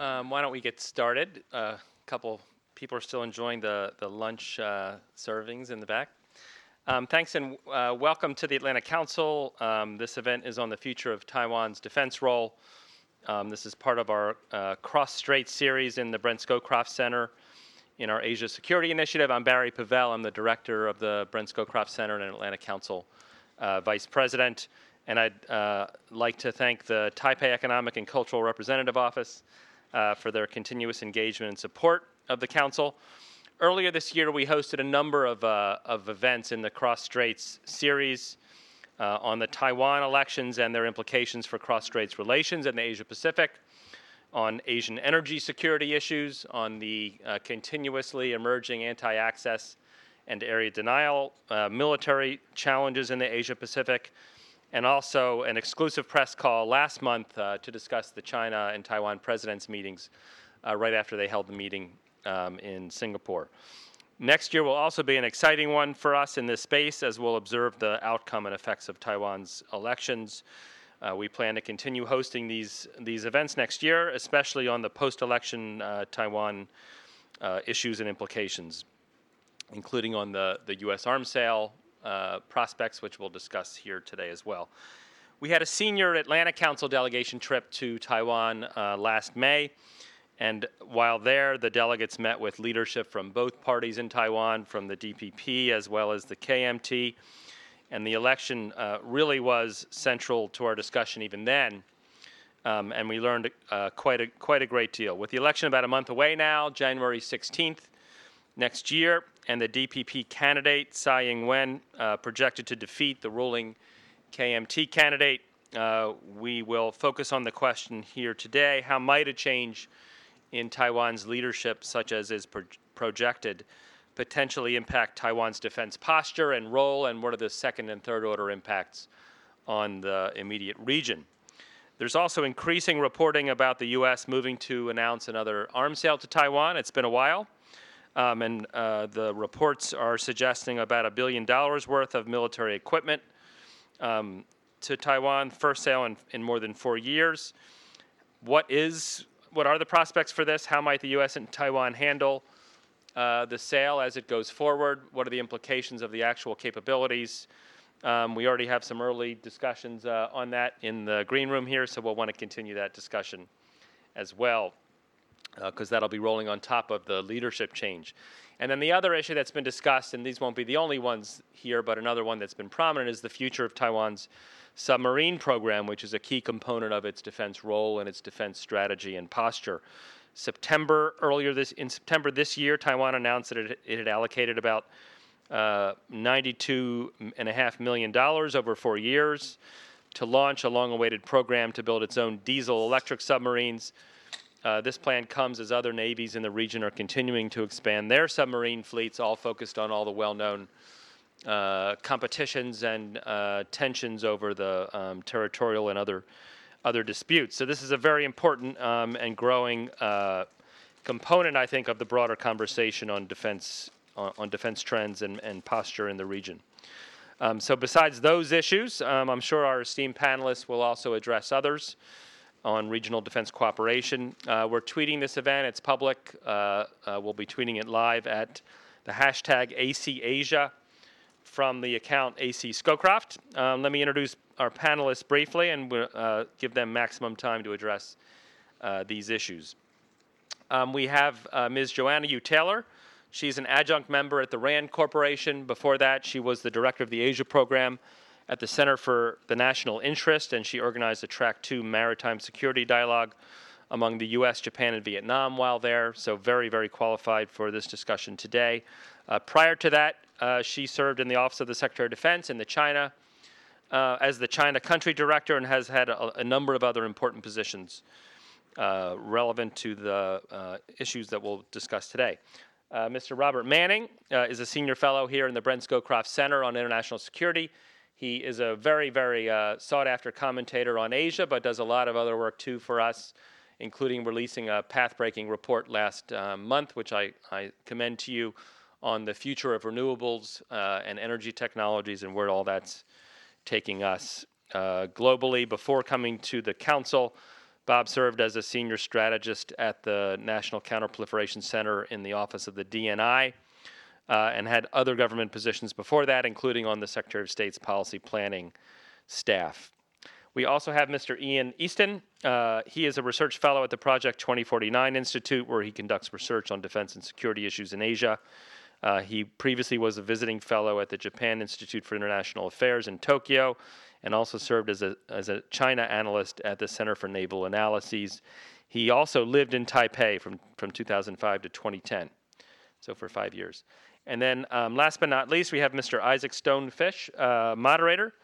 Um, why don't we get started? A uh, couple people are still enjoying the, the lunch uh, servings in the back. Um, thanks and uh, welcome to the Atlantic Council. Um, this event is on the future of Taiwan's defense role. Um, this is part of our uh, Cross Strait series in the Brent Scowcroft Center in our Asia Security Initiative. I'm Barry Pavel. I'm the director of the Brent Scowcroft Center and Atlantic Council uh, vice president. And I'd uh, like to thank the Taipei Economic and Cultural Representative Office uh, for their continuous engagement and support of the Council. Earlier this year, we hosted a number of, uh, of events in the Cross Straits series uh, on the Taiwan elections and their implications for cross straits relations in the Asia Pacific, on Asian energy security issues, on the uh, continuously emerging anti access and area denial, uh, military challenges in the Asia Pacific, and also an exclusive press call last month uh, to discuss the China and Taiwan presidents' meetings uh, right after they held the meeting um, in Singapore. Next year will also be an exciting one for us in this space as we'll observe the outcome and effects of Taiwan's elections. Uh, we plan to continue hosting these, these events next year, especially on the post election uh, Taiwan uh, issues and implications, including on the, the U.S. arms sale, uh, prospects, which we'll discuss here today as well. We had a senior Atlantic Council delegation trip to Taiwan uh, last May. And while there, the delegates met with leadership from both parties in Taiwan, from the DPP as well as the KMT. And the election uh, really was central to our discussion even then. Um, and we learned uh, quite, a, quite a great deal. With the election about a month away now, January 16th next year, and the DPP candidate, Tsai Ing wen, uh, projected to defeat the ruling KMT candidate. Uh, we will focus on the question here today how might a change in Taiwan's leadership, such as is pro- projected, potentially impact Taiwan's defense posture and role, and what are the second and third order impacts on the immediate region? There's also increasing reporting about the U.S. moving to announce another arms sale to Taiwan. It's been a while. Um, and uh, the reports are suggesting about a billion dollars worth of military equipment um, to Taiwan, first sale in, in more than four years. What is what are the prospects for this? How might the U.S. and Taiwan handle uh, the sale as it goes forward? What are the implications of the actual capabilities? Um, we already have some early discussions uh, on that in the green room here, so we'll want to continue that discussion as well because uh, that'll be rolling on top of the leadership change. And then the other issue that's been discussed, and these won't be the only ones here, but another one that's been prominent is the future of Taiwan's submarine program, which is a key component of its defense role and its defense strategy and posture. September earlier this in September this year, Taiwan announced that it, it had allocated about uh, 92 and a half million dollars over four years to launch a long-awaited program to build its own diesel-electric submarines. Uh, this plan comes as other navies in the region are continuing to expand their submarine fleets, all focused on all the well known uh, competitions and uh, tensions over the um, territorial and other, other disputes. So, this is a very important um, and growing uh, component, I think, of the broader conversation on defense, on, on defense trends and, and posture in the region. Um, so, besides those issues, um, I'm sure our esteemed panelists will also address others on regional defense cooperation. Uh, we're tweeting this event, it's public. Uh, uh, we'll be tweeting it live at the hashtag ACAsia from the account AC Scowcroft. Um, let me introduce our panelists briefly and uh, give them maximum time to address uh, these issues. Um, we have Ms. Joanna Yu Taylor. She's an adjunct member at the RAND Corporation. Before that, she was the director of the Asia program at the Center for the National Interest, and she organized a Track 2 maritime security dialogue among the US, Japan, and Vietnam while there, so very, very qualified for this discussion today. Uh, prior to that, uh, she served in the Office of the Secretary of Defense in the China uh, as the China Country Director and has had a, a number of other important positions uh, relevant to the uh, issues that we'll discuss today. Uh, Mr. Robert Manning is a senior fellow here in the Brent Scowcroft Center on International Security he is a very, very uh, sought after commentator on Asia, but does a lot of other work too for us, including releasing a path breaking report last uh, month, which I, I, commend to you on the future of renewables uh, and energy technologies and where all that's taking us uh, globally. Before coming to the Council, Bob served as a senior strategist at the National Counterproliferation Center in the office of the DNI uh, and had other government positions before that, including on the Secretary of State's policy planning staff. We also have Mr. Ian Easton. Uh, he is a research fellow at the Project 2049 Institute, where he conducts research on defense and security issues in Asia. Uh, he previously was a visiting fellow at the Japan Institute for International Affairs in Tokyo and also served as a, as a China analyst at the Center for Naval Analyses. He also lived in Taipei from, from 2005 to 2010, so for five years. And then, um, last but not least, we have Mr. Isaac Stone Fish, uh, moderator.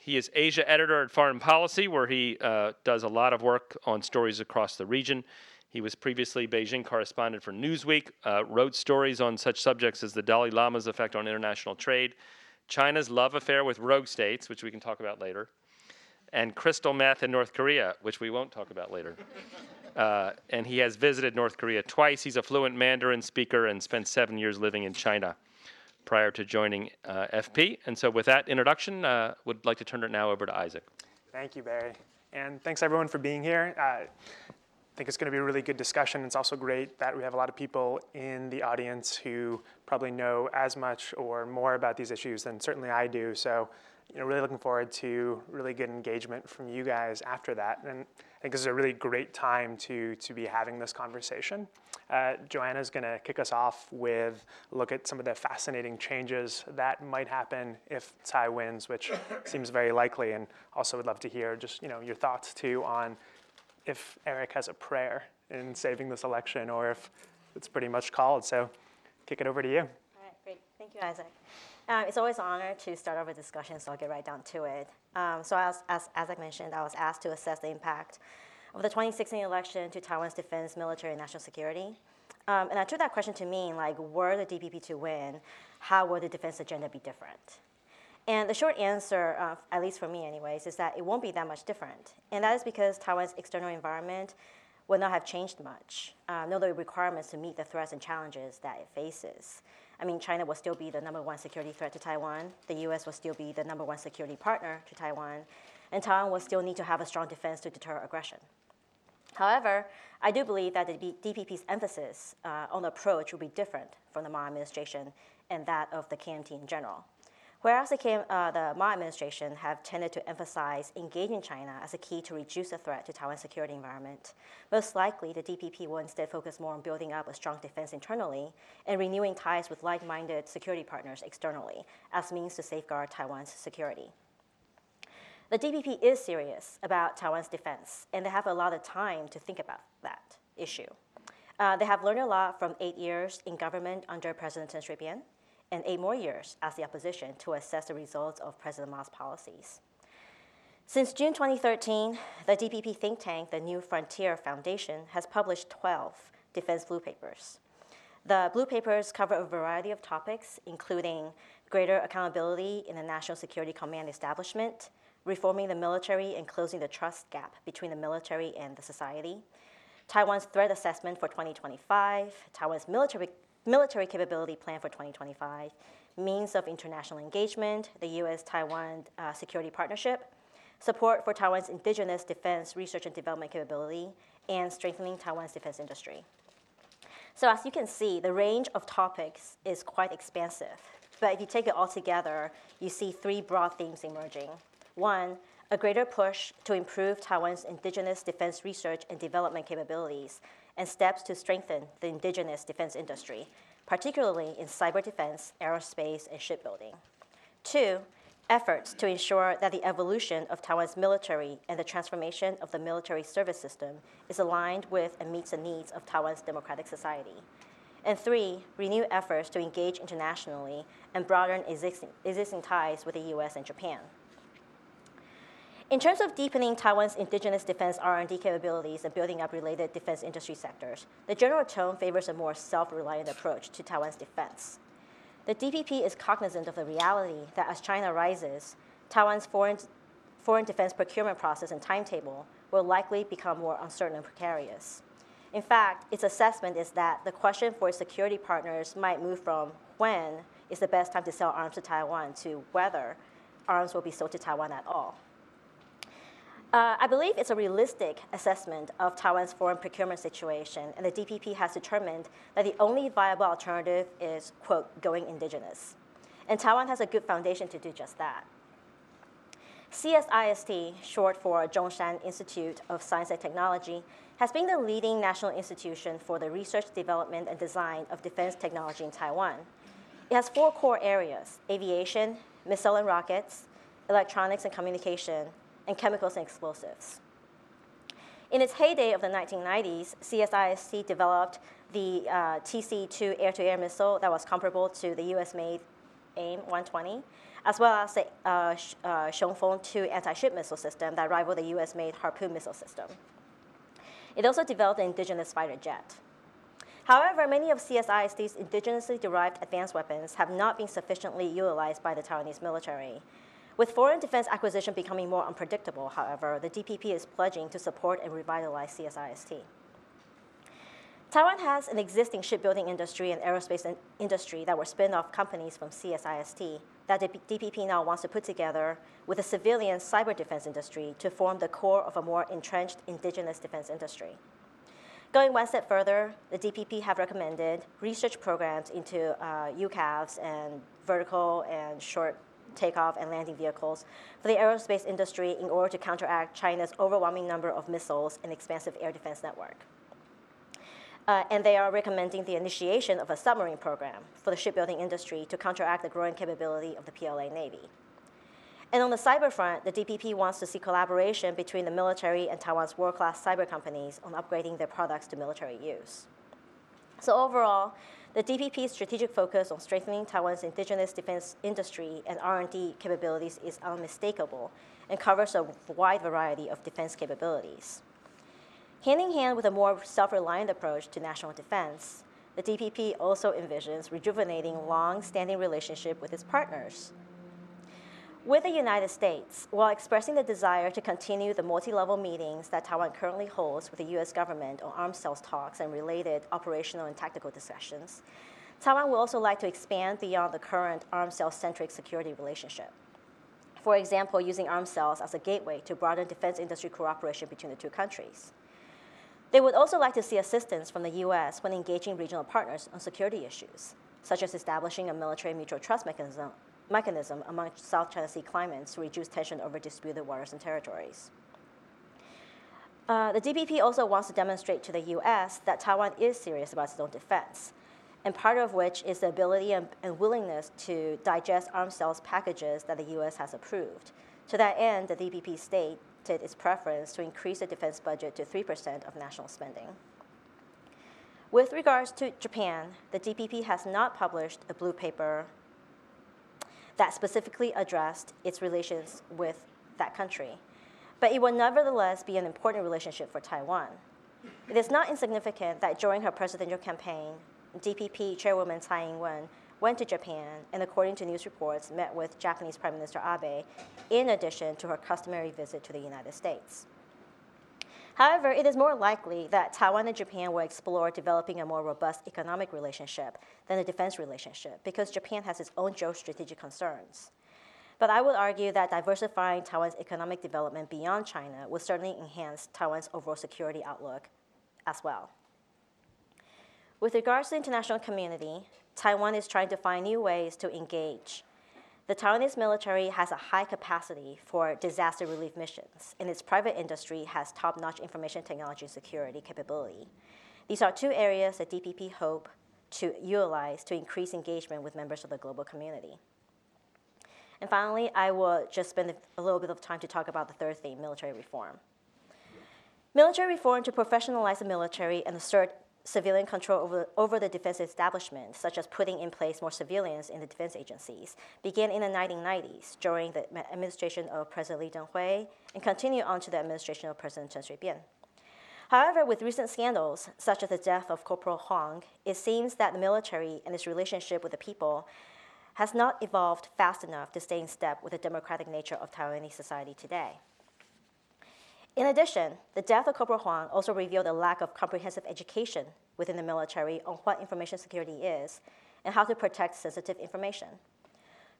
He is Asia editor at Foreign Policy, where he uh, does a lot of work on stories across the region. He was previously Beijing correspondent for Newsweek, uh, wrote stories on such subjects as the Dalai Lama's effect on international trade, China's love affair with rogue states, which we can talk about later, and crystal meth in North Korea, which we won't talk about later. Uh, and he has visited North Korea twice. He's a fluent Mandarin speaker and spent seven years living in China prior to joining uh, FP. And so, with that introduction, uh, would like to turn it now over to Isaac. Thank you, Barry. And thanks everyone for being here. Uh, I think it's going to be a really good discussion. It's also great that we have a lot of people in the audience who probably know as much or more about these issues than certainly I do. So, you know, really looking forward to really good engagement from you guys after that. And I think this is a really great time to, to be having this conversation. Uh, Joanna is going to kick us off with a look at some of the fascinating changes that might happen if Tsai wins, which seems very likely. And also would love to hear just you know your thoughts too on if Eric has a prayer in saving this election or if it's pretty much called. So kick it over to you. All right, great. Thank you, Isaac. Uh, it's always an honor to start off a discussion, so I'll get right down to it. Um, so as, as, as I mentioned, I was asked to assess the impact of the 2016 election to Taiwan's defense, military, and national security. Um, and I took that question to mean, like, were the DPP to win, how would the defense agenda be different? And the short answer, uh, at least for me anyways, is that it won't be that much different. And that is because Taiwan's external environment will not have changed much, uh, nor the requirements to meet the threats and challenges that it faces. I mean, China will still be the number one security threat to Taiwan. The US will still be the number one security partner to Taiwan. And Taiwan will still need to have a strong defense to deter aggression. However, I do believe that the DPP's emphasis uh, on the approach will be different from the Ma administration and that of the KMT in general. Whereas the, uh, the Ma administration have tended to emphasize engaging China as a key to reduce the threat to Taiwan's security environment, most likely the DPP will instead focus more on building up a strong defense internally and renewing ties with like-minded security partners externally as means to safeguard Taiwan's security. The DPP is serious about Taiwan's defense, and they have a lot of time to think about that issue. Uh, they have learned a lot from eight years in government under President Chen Shui-bian, and eight more years as the opposition to assess the results of President Ma's policies. Since June 2013, the DPP think tank, the New Frontier Foundation, has published 12 defense blue papers. The blue papers cover a variety of topics, including greater accountability in the National Security Command establishment, reforming the military and closing the trust gap between the military and the society, Taiwan's threat assessment for 2025, Taiwan's military military capability plan for 2025, means of international engagement, the US Taiwan uh, security partnership, support for Taiwan's indigenous defense research and development capability, and strengthening Taiwan's defense industry. So, as you can see, the range of topics is quite expansive. But if you take it all together, you see three broad themes emerging. One, a greater push to improve Taiwan's indigenous defense research and development capabilities and steps to strengthen the indigenous defense industry, particularly in cyber defense, aerospace, and shipbuilding. Two, efforts to ensure that the evolution of Taiwan's military and the transformation of the military service system is aligned with and meets the needs of Taiwan's democratic society. And three, renewed efforts to engage internationally and broaden existing, existing ties with the US and Japan. In terms of deepening Taiwan's indigenous defense R&D capabilities and building up related defense industry sectors, the general tone favors a more self-reliant approach to Taiwan's defense. The DPP is cognizant of the reality that as China rises, Taiwan's foreign, foreign defense procurement process and timetable will likely become more uncertain and precarious. In fact, its assessment is that the question for security partners might move from when is the best time to sell arms to Taiwan to whether arms will be sold to Taiwan at all. Uh, I believe it's a realistic assessment of Taiwan's foreign procurement situation, and the DPP has determined that the only viable alternative is, quote, going indigenous. And Taiwan has a good foundation to do just that. CSIST, short for Zhongshan Institute of Science and Technology, has been the leading national institution for the research, development, and design of defense technology in Taiwan. It has four core areas aviation, missile and rockets, electronics and communication, and chemicals and explosives. In its heyday of the 1990s, CSIST developed the uh, TC-2 air-to-air missile that was comparable to the US-made AIM-120, as well as the uh, uh, Xiongfeng-2 anti-ship missile system that rivaled the US-made Harpoon missile system. It also developed an indigenous fighter jet. However, many of CSIST's indigenously derived advanced weapons have not been sufficiently utilized by the Taiwanese military. With foreign defense acquisition becoming more unpredictable, however, the DPP is pledging to support and revitalize CSIST. Taiwan has an existing shipbuilding industry and aerospace in- industry that were spin off companies from CSIST that the DPP now wants to put together with a civilian cyber defense industry to form the core of a more entrenched indigenous defense industry. Going one step further, the DPP have recommended research programs into uh, UCAVs and vertical and short takeoff and landing vehicles for the aerospace industry in order to counteract China's overwhelming number of missiles and expansive air defense network. Uh, and they are recommending the initiation of a submarine program for the shipbuilding industry to counteract the growing capability of the PLA Navy. And on the cyber front, the DPP wants to see collaboration between the military and Taiwan's world class cyber companies on upgrading their products to military use. So, overall, the DPP's strategic focus on strengthening Taiwan's indigenous defense industry and R&D capabilities is unmistakable and covers a wide variety of defense capabilities. Hand in hand with a more self reliant approach to national defense, the DPP also envisions rejuvenating long standing relationship with its partners. With the United States, while expressing the desire to continue the multi level meetings that Taiwan currently holds with the US government on arms sales talks and related operational and tactical discussions, Taiwan would also like to expand beyond the current arms sales centric security relationship. For example, using arms sales as a gateway to broaden defense industry cooperation between the two countries. They would also like to see assistance from the US when engaging regional partners on security issues, such as establishing a military mutual trust mechanism, mechanism among South China Sea claimants to reduce tension over disputed waters and territories. Uh, the DPP also wants to demonstrate to the US that Taiwan is serious about its own defense, and part of which is the ability and, and willingness to digest arms sales packages that the US has approved. To that end, the DPP stated its preference to increase the defense budget to 3% of national spending. With regards to Japan, the DPP has not published a blue paper that specifically addressed its relations with that country, but it will nevertheless be an important relationship for Taiwan. It is not insignificant that during her presidential campaign, DPP Chairwoman Tsai Ing wen went to Japan and, according to news reports, met with Japanese Prime Minister Abe in addition to her customary visit to the United States. However, it is more likely that Taiwan and Japan will explore developing a more robust economic relationship than a defense relationship because Japan has its own geostrategic concerns. But I would argue that diversifying Taiwan's economic development beyond China would certainly enhance Taiwan's overall security outlook as well. With regards to the international community, Taiwan is trying to find new ways to engage. The Taiwanese military has a high capacity for disaster relief missions, and its private industry has top notch information technology security capability. These are two areas that DPP hope to utilize to increase engagement with members of the global community. And finally, I will just spend a little bit of time to talk about the third theme military reform. Military reform to professionalize the military and assert civilian control over, over the defense establishment, such as putting in place more civilians in the defense agencies, began in the 1990s during the administration of President Lee Teng-hui and continued on to the administration of President Chen Shui-bian. However, with recent scandals, such as the death of Corporal Huang, it seems that the military and its relationship with the people has not evolved fast enough to stay in step with the democratic nature of Taiwanese society today. In addition, the death of Corporal Huang also revealed a lack of comprehensive education within the military on what information security is and how to protect sensitive information.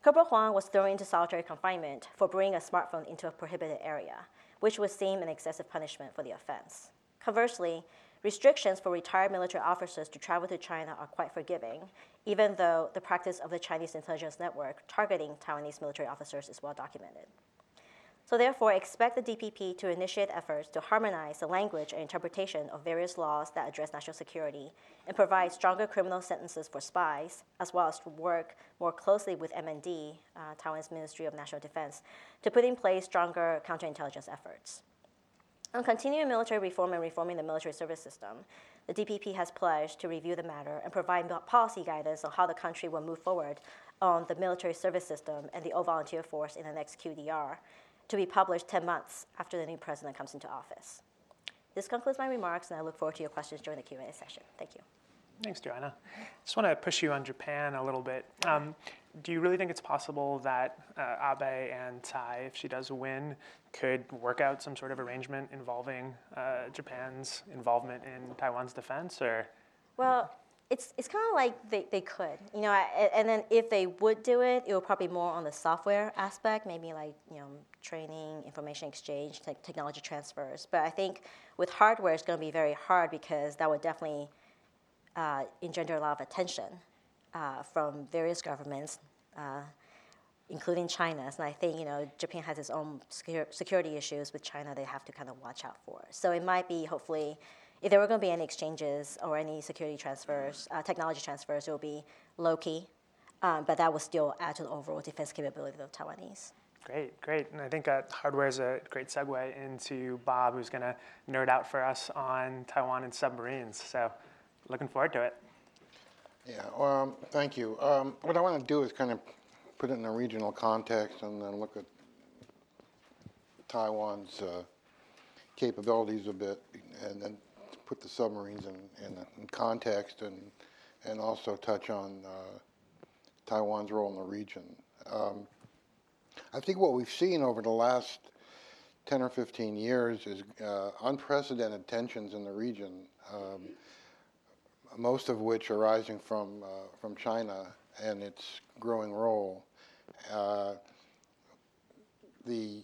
Corporal Huang was thrown into solitary confinement for bringing a smartphone into a prohibited area, which would seem an excessive punishment for the offense. Conversely, restrictions for retired military officers to travel to China are quite forgiving, even though the practice of the Chinese intelligence network targeting Taiwanese military officers is well documented. So therefore, expect the DPP to initiate efforts to harmonize the language and interpretation of various laws that address national security and provide stronger criminal sentences for spies, as well as to work more closely with MND, uh, Taiwan's Ministry of National Defense, to put in place stronger counterintelligence efforts. On continuing military reform and reforming the military service system, the DPP has pledged to review the matter and provide policy guidance on how the country will move forward on the military service system and the all volunteer force in the next QDR to be published 10 months after the new president comes into office. This concludes my remarks, and I look forward to your questions during the Q&A session. Thank you. Thanks, Joanna. I Just want to push you on Japan a little bit. Um, do you really think it's possible that uh, Abe and Tsai, if she does win, could work out some sort of arrangement involving uh, Japan's involvement in Taiwan's defense? Or well, it's it's kind of like they, they could, you know, and then if they would do it, it would probably more on the software aspect, maybe like you know training, information exchange, te- technology transfers. But I think with hardware, it's going to be very hard because that would definitely uh, engender a lot of attention uh, from various governments, uh, including China's. And I think you know Japan has its own security issues with China. They have to kind of watch out for. So it might be hopefully if there were going to be any exchanges or any security transfers, uh, technology transfers, it would be low key, um, but that would still add to the overall defense capability of Taiwanese. Great, great. And I think uh, hardware is a great segue into Bob, who's going to nerd out for us on Taiwan and submarines. So looking forward to it. Yeah, um, thank you. Um, what I want to do is kind of put it in a regional context and then look at Taiwan's uh, capabilities a bit and then put the submarines in, in, in context and, and also touch on uh, Taiwan's role in the region. Um, I think what we've seen over the last 10 or 15 years is uh, unprecedented tensions in the region, um, most of which arising from, uh, from China and its growing role. Uh, the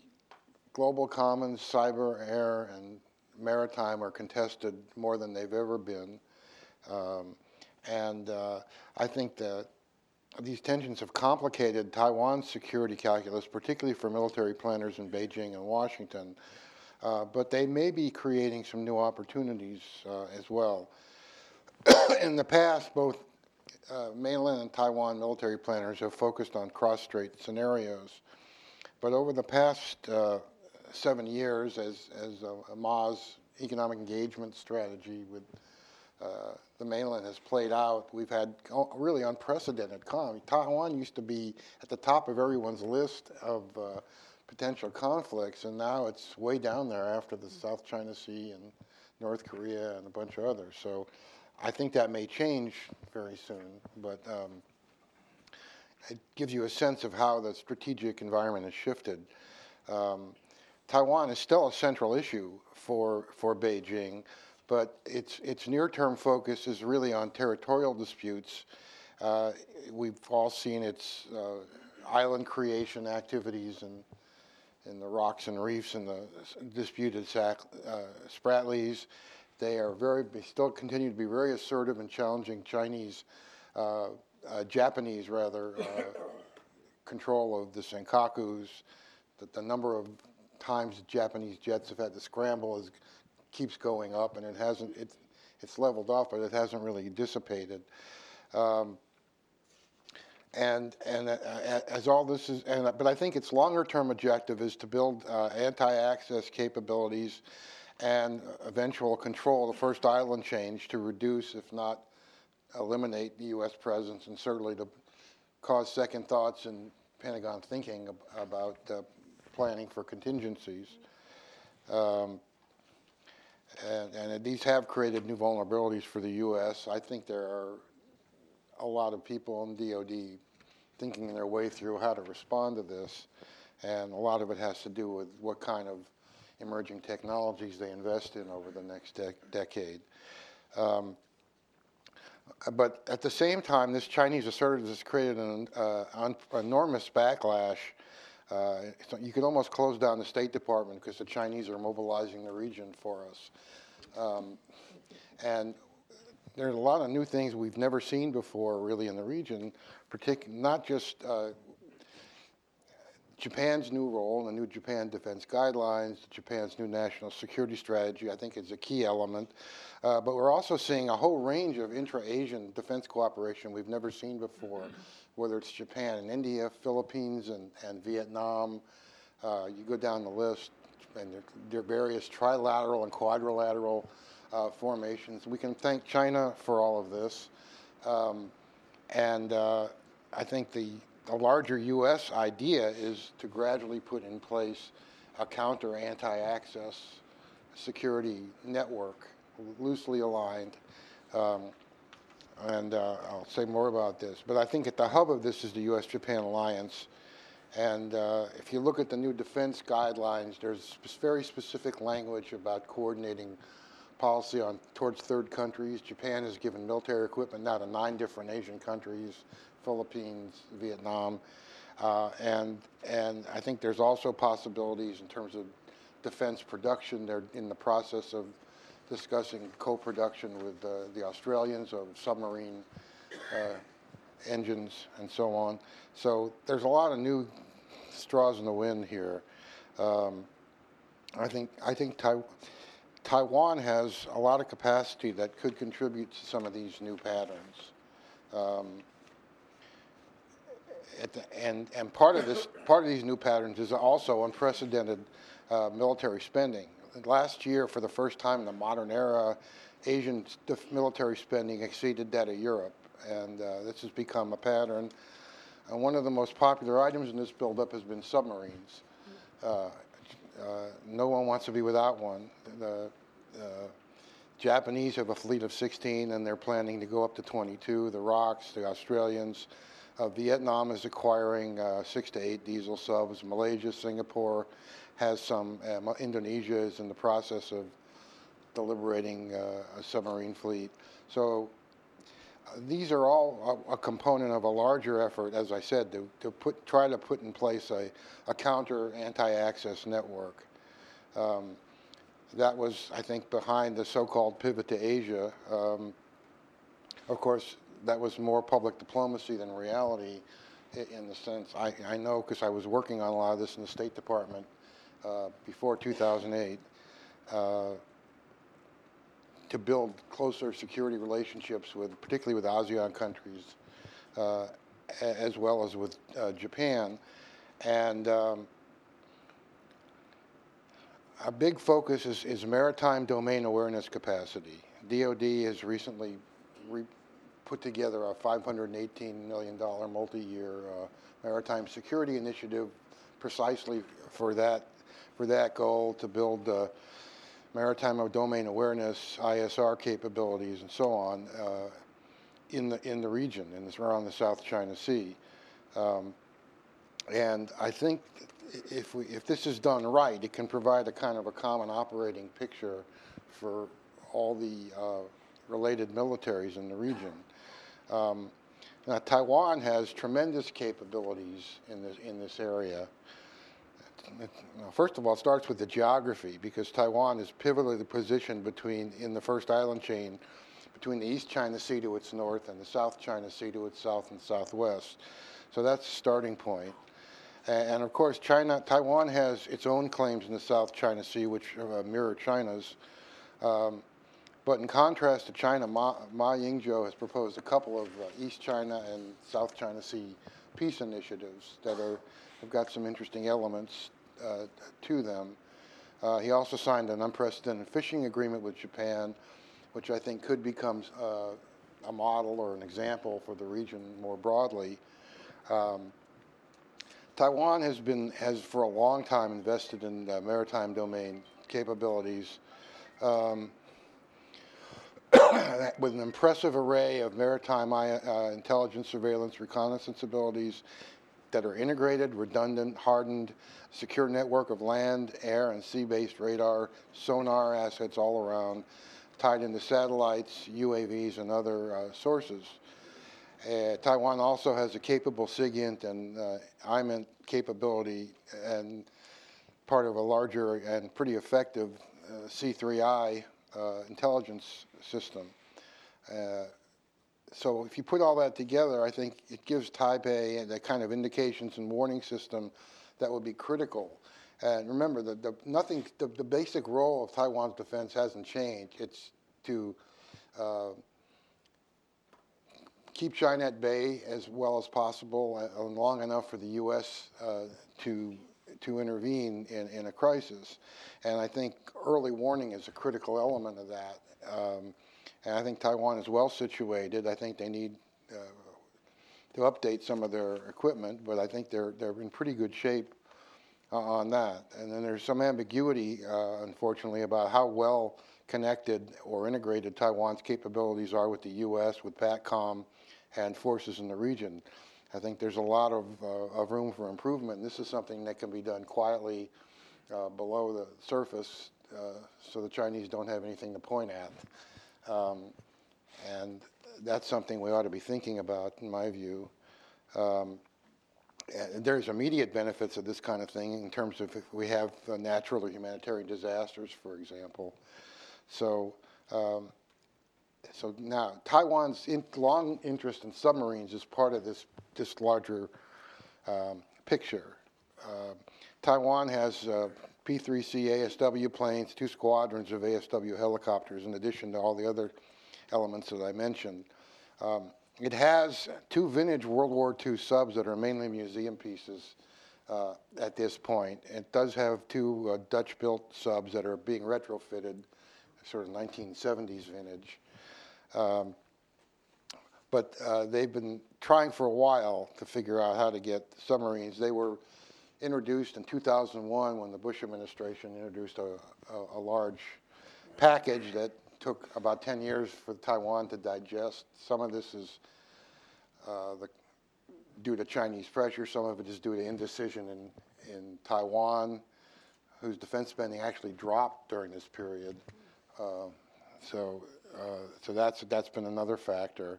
global commons, cyber, air, and maritime are contested more than they've ever been. Um, and uh, I think that these tensions have complicated Taiwan's security calculus, particularly for military planners in Beijing and Washington. Uh, but they may be creating some new opportunities uh, as well. in the past, both uh, mainland and Taiwan military planners have focused on cross-strait scenarios. But over the past uh, seven years as, as Ma's economic engagement strategy with uh, the mainland has played out, we've had really unprecedented conflict. Taiwan used to be at the top of everyone's list of uh, potential conflicts, and now it's way down there after the South China Sea and North Korea and a bunch of others. So I think that may change very soon, but um, it gives you a sense of how the strategic environment has shifted. Um, Taiwan is still a central issue for, for Beijing, but its, its near-term focus is really on territorial disputes. Uh, we've all seen its uh, island creation activities and in the rocks and reefs and the disputed sac, uh, Spratlys. They are very, they still continue to be very assertive and challenging Chinese, uh, uh, Japanese rather, uh, control of the Senkakus. The number of times Japanese jets have had to scramble keeps going up, and it hasn't. It, it's leveled off, but it hasn't really dissipated. Um, and and uh, as all this is, and, but I think its longer term objective is to build uh, anti-access capabilities and eventual control of the first island chain to reduce, if not eliminate, the U.S. presence, and certainly to cause second thoughts and Pentagon thinking about uh, planning for contingencies. Um, and, and, these have created new vulnerabilities for the U.S. I think there are a lot of people in DoD thinking their way through how to respond to this, and a lot of it has to do with what kind of emerging technologies they invest in over the next de decade. Um, but at the same time, this Chinese assertiveness has created an uh, un- enormous backlash. Uh, so you could almost close down the State Department because the Chinese are mobilizing the region for us. Um, and there's a lot of new things we've never seen before, really, in the region, partic- not just uh, Japan's new role, and the new Japan Defense Guidelines, Japan's new national security strategy, I think is a key element. Uh, but we're also seeing a whole range of intra-Asian defense cooperation we've never seen before, whether it's Japan and India, Philippines and, and Vietnam. Uh, you go down the list, and there, there are various trilateral and quadrilateral uh, formations. We can thank China for all of this. Um, and uh, I think the, the larger U.S. idea is to gradually put in place a counter anti-access security network, loosely aligned. Um, and uh, I'll say more about this. But I think at the hub of this is the U.S.-Japan alliance. And uh, if you look at the new defense guidelines, there's very specific language about coordinating policy on towards third countries. Japan has given military equipment now to nine different Asian countries, Philippines, Vietnam, uh, and and I think there's also possibilities in terms of defense production. They're in the process of discussing co-production with uh, the Australians of submarine uh, engines and so on. So there's a lot of new straws in the wind here. Um, I think I think Tai- Taiwan has a lot of capacity that could contribute to some of these new patterns. Um, the, and and part of this part of these new patterns is also unprecedented uh, military spending. Last year, for the first time in the modern era, Asian military spending exceeded that of Europe, and uh, this has become a pattern. And one of the most popular items in this buildup has been submarines. Uh, uh, no one wants to be without one. The uh, Japanese have a fleet of 16, and they're planning to go up to 22. The ROKs, the Australians, uh, Vietnam is acquiring uh, six to eight diesel subs. Malaysia, Singapore has some. Uh, Indonesia is in the process of deliberating uh, a submarine fleet. So uh, these are all a, a, component of a larger effort, as I said, to, to put, try to put in place a, a counter anti-access network. Um, that was, I think, behind the so-called pivot to Asia. Um, of course, that was more public diplomacy than reality in the sense, I, I know because I was working on a lot of this in the State Department uh, before 2008, uh, to build closer security relationships with, particularly with ASEAN countries, uh, as well as with uh, Japan. And um, a big focus is, is maritime domain awareness capacity. DoD has recently re- put together a $518 million multi-year uh, maritime security initiative precisely for that, for that goal to build uh, maritime domain awareness, ISR capabilities, and so on uh, in, the, in the region, and around the South China Sea. Um, and I think if, we, if this is done right, it can provide a kind of a common operating picture for all the uh, related militaries in the region. Um, now, Taiwan has tremendous capabilities in this, in this area. First of all, it starts with the geography because Taiwan is pivotally positioned between, in the first island chain, between the East China Sea to its north and the South China Sea to its south and southwest. So that's a starting point. And of course, China, Taiwan has its own claims in the South China Sea, which uh, mirror China's. Um, but in contrast to China, Ma, Ma Ying-jeou has proposed a couple of uh, East China and South China Sea peace initiatives that are, have got some interesting elements uh, to them. Uh, he also signed an unprecedented fishing agreement with Japan, which I think could become uh, a model or an example for the region more broadly. Um, Taiwan has been has for a long time invested in maritime domain capabilities. Um, with an impressive array of maritime uh, intelligence, surveillance, reconnaissance abilities that are integrated, redundant, hardened, secure network of land, air, and sea-based radar, sonar assets all around. tied into satellites, UAVs, and other uh, sources. Uh, Taiwan also has a capable SIGINT and uh, IMINT capability and part of a larger and pretty effective uh, C3I uh, intelligence system. So if you put all that together, I think it gives Taipei the kind of indications and warning system that would be critical. And remember, the, the nothing, the, the basic role of Taiwan's defense hasn't changed. It's to uh, keep China at bay as well as possible and long enough for the U.S. Uh, to to intervene in, in a crisis. And I think early warning is a critical element of that. Um, and I think Taiwan is well situated. I think they need uh, to update some of their equipment, but I think they're they're in pretty good shape uh, on that. And then there's some ambiguity, uh, unfortunately, about how well connected or integrated Taiwan's capabilities are with the U.S., with PACOM, and forces in the region. I think there's a lot of, uh, of room for improvement. This is something that can be done quietly uh, below the surface uh, so the Chinese don't have anything to point at. Um, and that's something we ought to be thinking about, in my view. Um, there's immediate benefits of this kind of thing in terms of if we have uh, natural or humanitarian disasters, for example. So, um, so now Taiwan's in, long interest in submarines is part of this this larger um, picture. Uh, Taiwan has uh, P-3C ASW planes, two squadrons of ASW helicopters, in addition to all the other elements that I mentioned. Um, it has two vintage World War II subs that are mainly museum pieces uh, at this point. It does have two uh, Dutch-built subs that are being retrofitted, sort of 1970s vintage. Um, but uh, they've been trying for a while to figure out how to get submarines. They were introduced in 2001 when the Bush administration introduced a, a, a large package that took about 10 years for Taiwan to digest. Some of this is uh, the, due to Chinese pressure, some of it is due to indecision in, in Taiwan, whose defense spending actually dropped during this period. Uh, so, uh, so that's, that's been another factor.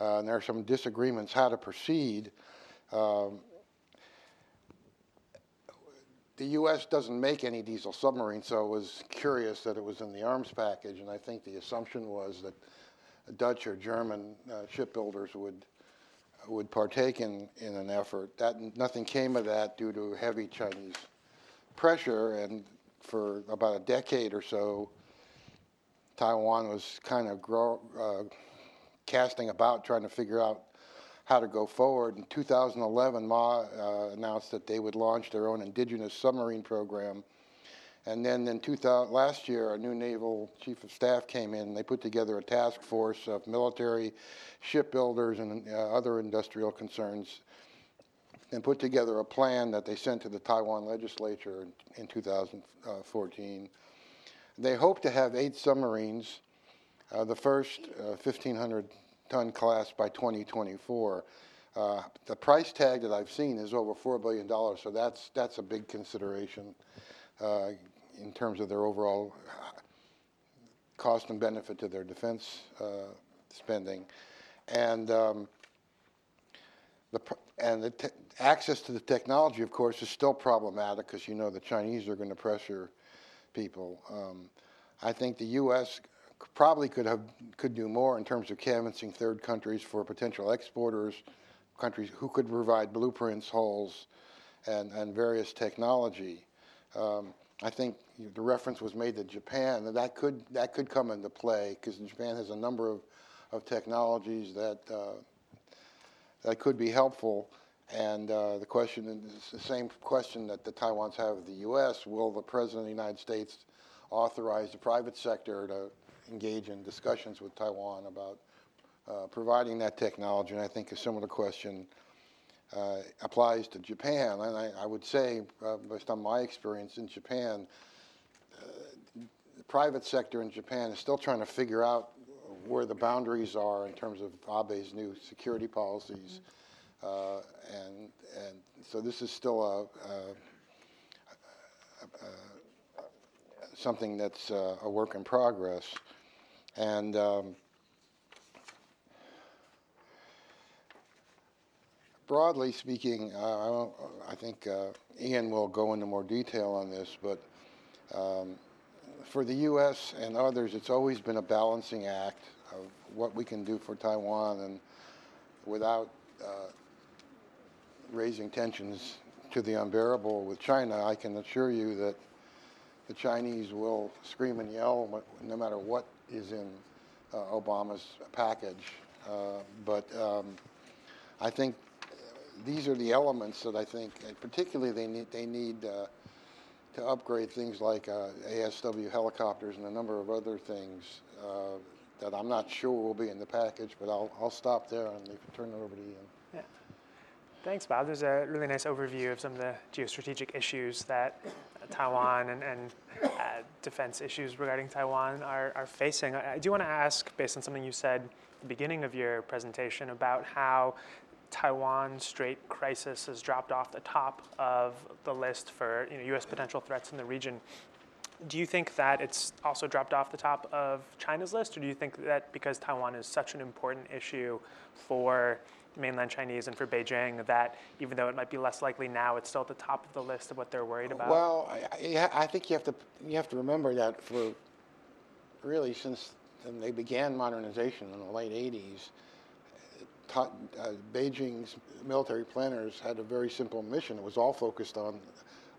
Uh, and there are some disagreements how to proceed. Um, the U.S. doesn't make any diesel submarines, so it was curious that it was in the arms package, and I think the assumption was that Dutch or German uh, shipbuilders would would partake in, in an effort. That nothing came of that due to heavy Chinese pressure, and for about a decade or so, Taiwan was kind of grow, uh, casting about, trying to figure out how to go forward. In 2011, Ma uh, announced that they would launch their own indigenous submarine program. And then in 2000, last year, a new naval chief of staff came in. They put together a task force of military, shipbuilders, and uh, other industrial concerns, and put together a plan that they sent to the Taiwan legislature in, in 2014. They hope to have eight submarines, uh, the first uh, 1,500 ton class by 2024. Uh, the price tag that I've seen is over $4 billion, so that's, that's a big consideration uh, in terms of their overall cost and benefit to their defense uh, spending. And, um, the, and the access to the technology, of course, is still problematic because you know the Chinese are going to pressure people. Um, I think the U.S probably could have could do more in terms of canvassing third countries for potential exporters, countries who could provide blueprints, holes, and, and various technology. Um, I think the reference was made to Japan, and that could that could come into play because Japan has a number of, of technologies that uh, that could be helpful. And uh, the question is the same question that the Taiwans have of the U.S. Will the President of the United States authorize the private sector to engage in discussions with Taiwan about uh, providing that technology. And I think a similar question uh, applies to Japan. And I, I would say, uh, based on my experience in Japan, uh, the private sector in Japan is still trying to figure out where the boundaries are in terms of Abe's new security policies. Uh, and, and so this is still a, a, a, a something that's uh, a work in progress. And um, broadly speaking, uh, I, I think uh, Ian will go into more detail on this, but um, for the U.S. and others, it's always been a balancing act of what we can do for Taiwan and without uh, raising tensions to the unbearable with China, I can assure you that the Chinese will scream and yell no matter what is in uh, Obama's package. Uh, but um, I think these are the elements that I think, particularly they need, they need uh, to upgrade things like uh, ASW helicopters and a number of other things uh, that I'm not sure will be in the package, but I'll, I'll stop there and turn it over to Ian. Yeah. Thanks, Bob. There's a really nice overview of some of the geostrategic issues that Taiwan and, and uh, defense issues regarding Taiwan are, are facing. I, I do want to ask, based on something you said at the beginning of your presentation, about how Taiwan Strait crisis has dropped off the top of the list for you know, U.S. potential threats in the region. Do you think that it's also dropped off the top of China's list, or do you think that because Taiwan is such an important issue for mainland Chinese and for Beijing, that even though it might be less likely now, it's still at the top of the list of what they're worried about? Well, I, I think you have to you have to remember that for really since they began modernization in the late 80s, uh, Beijing's military planners had a very simple mission. It was all focused on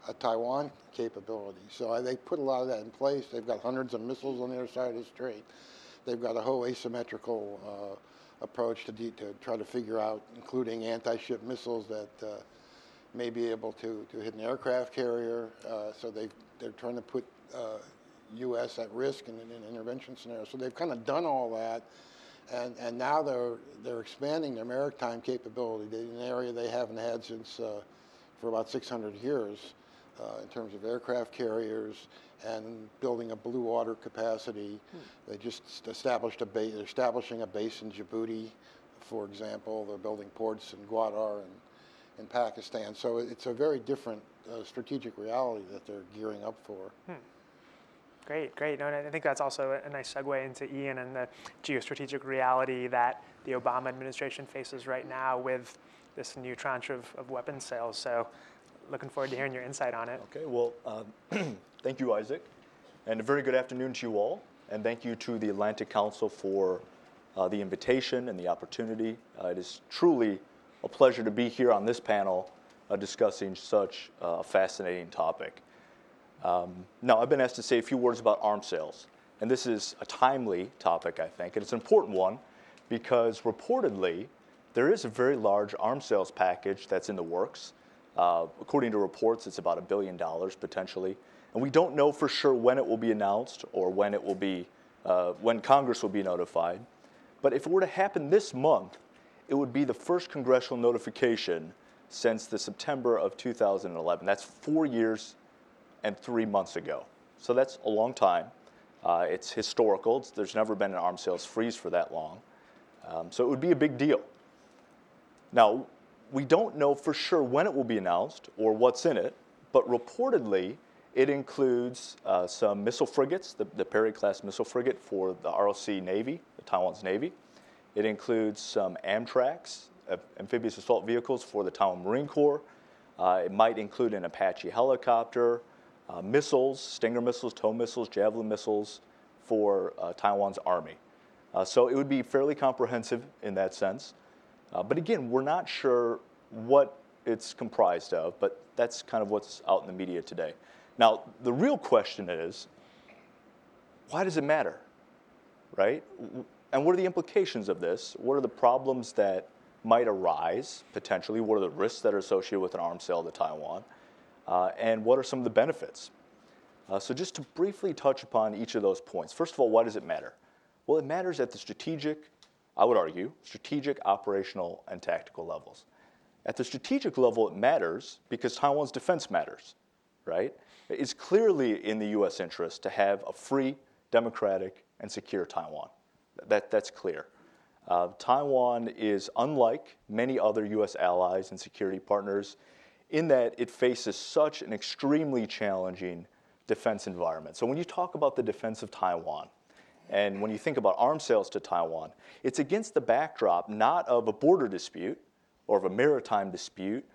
a Taiwan capability. So they put a lot of that in place. They've got hundreds of missiles on the other side of the strait. They've got a whole asymmetrical uh, approach to, to try to figure out, including anti-ship missiles that uh, may be able to, to hit an aircraft carrier. Uh, so they they're trying to put U.S. Uh, at risk in, in an intervention scenario. So they've kind of done all that and, and now they're, they're expanding their maritime capability in an area they haven't had since uh, for about 600 years uh, in terms of aircraft carriers and building a blue water capacity. Hmm. They just established a base, they're establishing a base in Djibouti, for example. They're building ports in Gwadar and in Pakistan. So it's a very different uh, strategic reality that they're gearing up for. Hmm. Great, great. No, and I think that's also a nice segue into Ian and the geostrategic reality that the Obama administration faces right now with this new tranche of, of weapons sales. So, looking forward to hearing your insight on it. Okay, well, uh, thank you, Isaac. And a very good afternoon to you all. And thank you to the Atlantic Council for uh, the invitation and the opportunity. Uh, it is truly a pleasure to be here on this panel uh, discussing such a fascinating topic. Um, now, I've been asked to say a few words about arms sales, and this is a timely topic, I think, and it's an important one because reportedly there is a very large arms sales package that's in the works. Uh, according to reports, it's about a billion dollars potentially, and we don't know for sure when it will be announced or when it will be, uh, when Congress will be notified. But if it were to happen this month, it would be the first congressional notification since the September of 2011. That's four years and three months ago. So that's a long time. Uh, it's historical. It's, there's never been an arms sales freeze for that long. Um, so it would be a big deal. Now, we don't know for sure when it will be announced or what's in it, but reportedly it includes uh, some missile frigates, the, the Perry class missile frigate for the ROC Navy, the Taiwan's Navy. It includes some Amtracs, uh, amphibious assault vehicles for the Taiwan Marine Corps. Uh, it might include an Apache helicopter, uh, missiles, Stinger missiles, TOW missiles, Javelin missiles for uh, Taiwan's army. Uh, so it would be fairly comprehensive in that sense. Uh, but again, we're not sure what it's comprised of, but that's kind of what's out in the media today. Now, the real question is why does it matter? Right? And what are the implications of this? What are the problems that might arise potentially? What are the risks that are associated with an arms sale to Taiwan? uh, and what are some of the benefits? Uh, so, just to briefly touch upon each of those points. First of all, why does it matter? Well, it matters at the strategic, I would argue, strategic, operational, and tactical levels. At the strategic level, it matters because Taiwan's defense matters, right? It's clearly in the US interest to have a free, democratic, and secure Taiwan. That, that's clear. Uh, Taiwan is unlike many other US allies and security partners in that it faces such an extremely challenging defense environment. So when you talk about the defense of Taiwan, And when you think about arms sales to Taiwan, it's against the backdrop not of a border dispute or of a maritime dispute,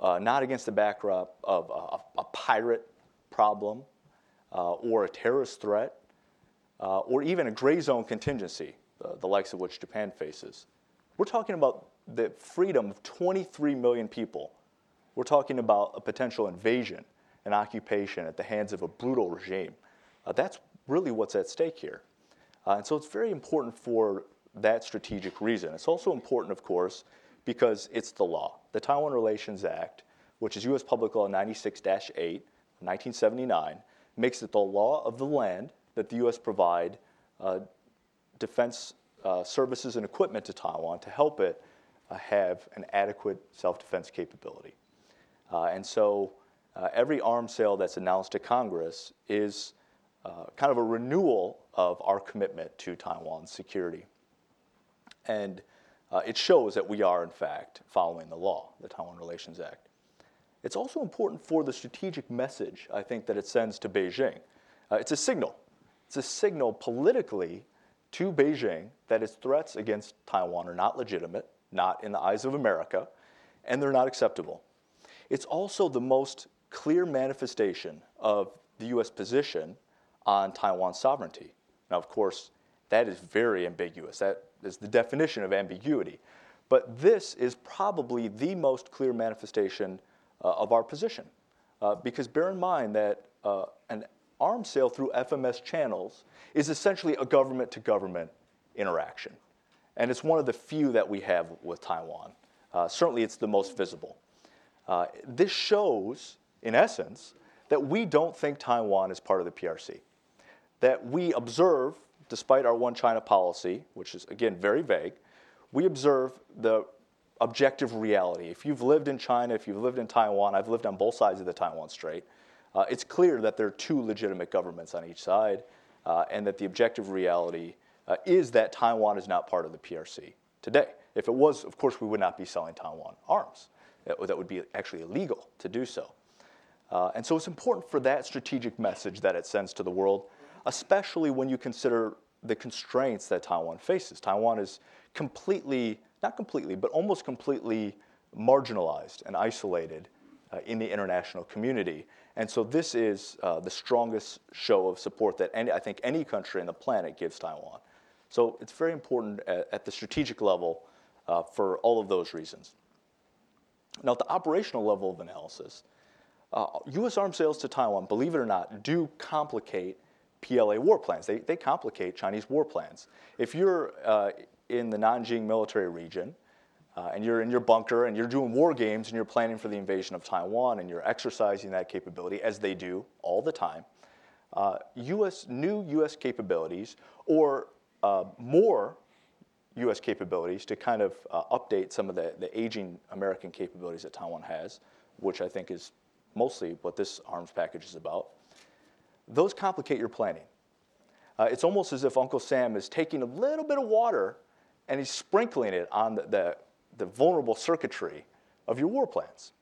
uh, not against the backdrop of a, a pirate problem uh, or a terrorist threat uh, or even a gray zone contingency, uh, the likes of which Japan faces. We're talking about the freedom of 23 million people. We're talking about a potential invasion and occupation at the hands of a brutal regime. Uh, that's really what's at stake here. Uh, and so it's very important for that strategic reason. It's also important, of course, because it's the law. The Taiwan Relations Act, which is U.S. Public Law 96 8, 1979, makes it the law of the land that the U.S. provide uh, defense uh, services and equipment to Taiwan to help it uh, have an adequate self defense capability. Uh, and so uh, every arms sale that's announced to Congress is kind of a renewal of our commitment to Taiwan's security. And uh, it shows that we are, in fact, following the law, the Taiwan Relations Act. It's also important for the strategic message, I think, that it sends to Beijing. Uh, it's a signal. It's a signal politically to Beijing that its threats against Taiwan are not legitimate, not in the eyes of America, and they're not acceptable. It's also the most clear manifestation of the US position on Taiwan's sovereignty. Now, of course, that is very ambiguous. That is the definition of ambiguity. But this is probably the most clear manifestation uh, of our position. Uh, because bear in mind that uh, an arms sale through FMS channels is essentially a government to government interaction. And it's one of the few that we have with Taiwan. Uh, certainly, it's the most visible. Uh, this shows, in essence, that we don't think Taiwan is part of the PRC. That we observe, despite our one China policy, which is, again, very vague, we observe the objective reality. If you've lived in China, if you've lived in Taiwan, I've lived on both sides of the Taiwan Strait, uh, it's clear that there are two legitimate governments on each side, uh, and that the objective reality uh, is that Taiwan is not part of the PRC today. If it was, of course, we would not be selling Taiwan arms. That, that would be actually illegal to do so. Uh, and so it's important for that strategic message that it sends to the world, especially when you consider the constraints that Taiwan faces. Taiwan is completely, not completely, but almost completely marginalized and isolated uh, in the international community. And so this is uh, the strongest show of support that any, I think any country on the planet gives Taiwan. So it's very important at, at the strategic level uh, for all of those reasons. Now, at the operational level of analysis, U.S. Uh, arms sales to Taiwan, believe it or not, do complicate PLA war plans. They, they complicate Chinese war plans. If you're uh, in the Nanjing military region, uh, and you're in your bunker and you're doing war games and you're planning for the invasion of Taiwan and you're exercising that capability, as they do all the time, uh, US, new US capabilities or uh, more US capabilities to kind of uh, update some of the, the aging American capabilities that Taiwan has, which I think is mostly what this arms package is about, those complicate your planning. Uh, it's almost as if Uncle Sam is taking a little bit of water and he's sprinkling it on the, the the vulnerable circuitry of your war plans.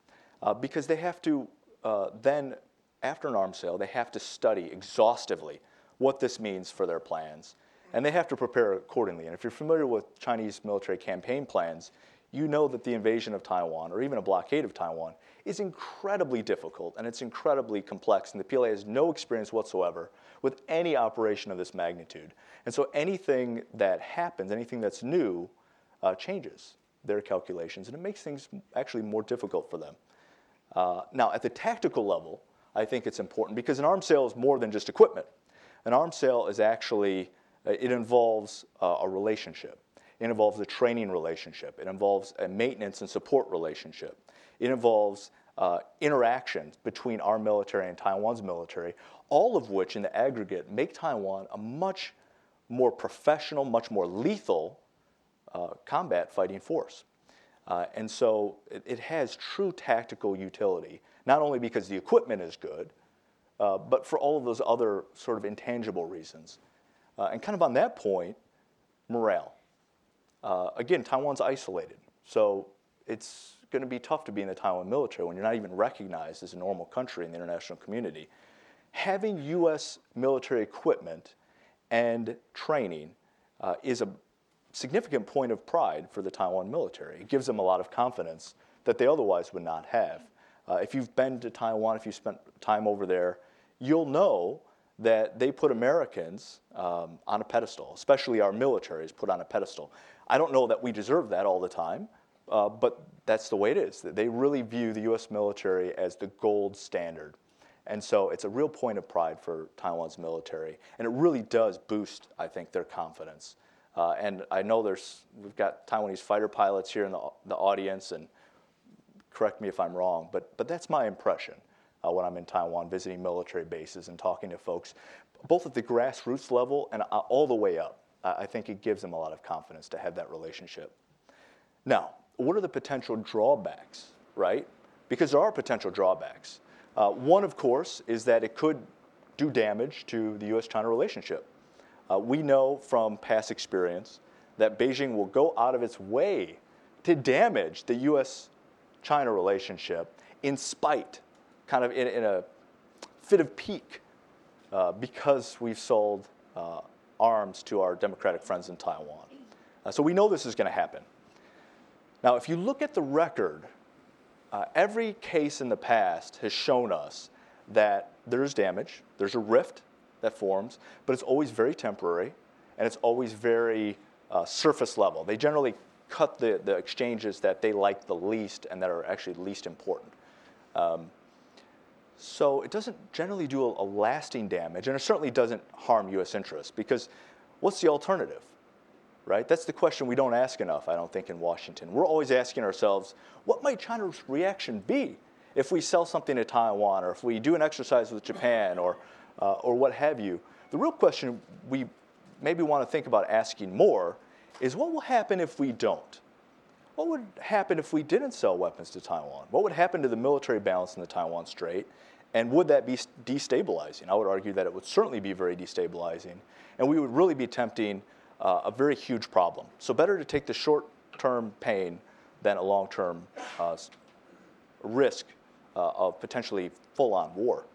Uh, because they have to uh, then, after an arms sale, they have to study exhaustively what this means for their plans. And they have to prepare accordingly. And if you're familiar with Chinese military campaign plans, you know that the invasion of Taiwan, or even a blockade of Taiwan, is incredibly difficult and it's incredibly complex. And the PLA has no experience whatsoever with any operation of this magnitude. And so anything that happens, anything that's new, uh, changes their calculations, and it makes things actually more difficult for them. Uh, now, at the tactical level, I think it's important because an arms sale is more than just equipment. An arms sale is actually, uh, it involves uh, a relationship. It involves a training relationship. It involves a maintenance and support relationship. It involves uh, interactions between our military and Taiwan's military, all of which in the aggregate make Taiwan a much more professional, much more lethal uh, combat fighting force. Uh, and so it, it, has true tactical utility, not only because the equipment is good, uh, but for all of those other sort of intangible reasons. Uh, and kind of on that point, morale. Uh, again, Taiwan's isolated, so it's going to be tough to be in the Taiwan military when you're not even recognized as a normal country in the international community. Having U.S. military equipment and training uh, is a significant point of pride for the Taiwan military. It gives them a lot of confidence that they otherwise would not have. Uh, if you've been to Taiwan, if you spent time over there, you'll know that they put Americans um, on a pedestal, especially our military is put on a pedestal. I don't know that we deserve that all the time, uh, but that's the way it is. They really view the US military as the gold standard. And so it's a real point of pride for Taiwan's military. And it really does boost, I think, their confidence. Uh, and I know there's, we've got Taiwanese fighter pilots here in the, the audience, and correct me if I'm wrong, but, but that's my impression uh, when I'm in Taiwan visiting military bases and talking to folks, both at the grassroots level and uh, all the way up. I think it gives them a lot of confidence to have that relationship. Now, what are the potential drawbacks, right? Because there are potential drawbacks. Uh, one, of course, is that it could do damage to the US China relationship. Uh, we know from past experience that Beijing will go out of its way to damage the US China relationship in spite, kind of in, in a fit of pique, uh, because we've sold uh, arms to our democratic friends in Taiwan. Uh, so we know this is going to happen. Now, if you look at the record, uh, every case in the past has shown us that there's damage, there's a rift, that forms, but it's always very temporary and it's always very uh, surface level. They generally cut the, the exchanges that they like the least and that are actually least important. Um, so it doesn't generally do a, a, lasting damage, and it certainly doesn't harm U.S. interests because what's the alternative, right? That's the question we don't ask enough, I don't think, in Washington. We're always asking ourselves, what might China's reaction be if we sell something to Taiwan, or if we do an exercise with Japan, or uh, or what have you. The real question we maybe want to think about asking more is what will happen if we don't? What would happen if we didn't sell weapons to Taiwan? What would happen to the military balance in the Taiwan Strait? And would that be destabilizing? I would argue that it would certainly be very destabilizing. And we would really be tempting uh, a very huge problem. So, better to take the short term pain than a long term uh, risk uh, of potentially full on war.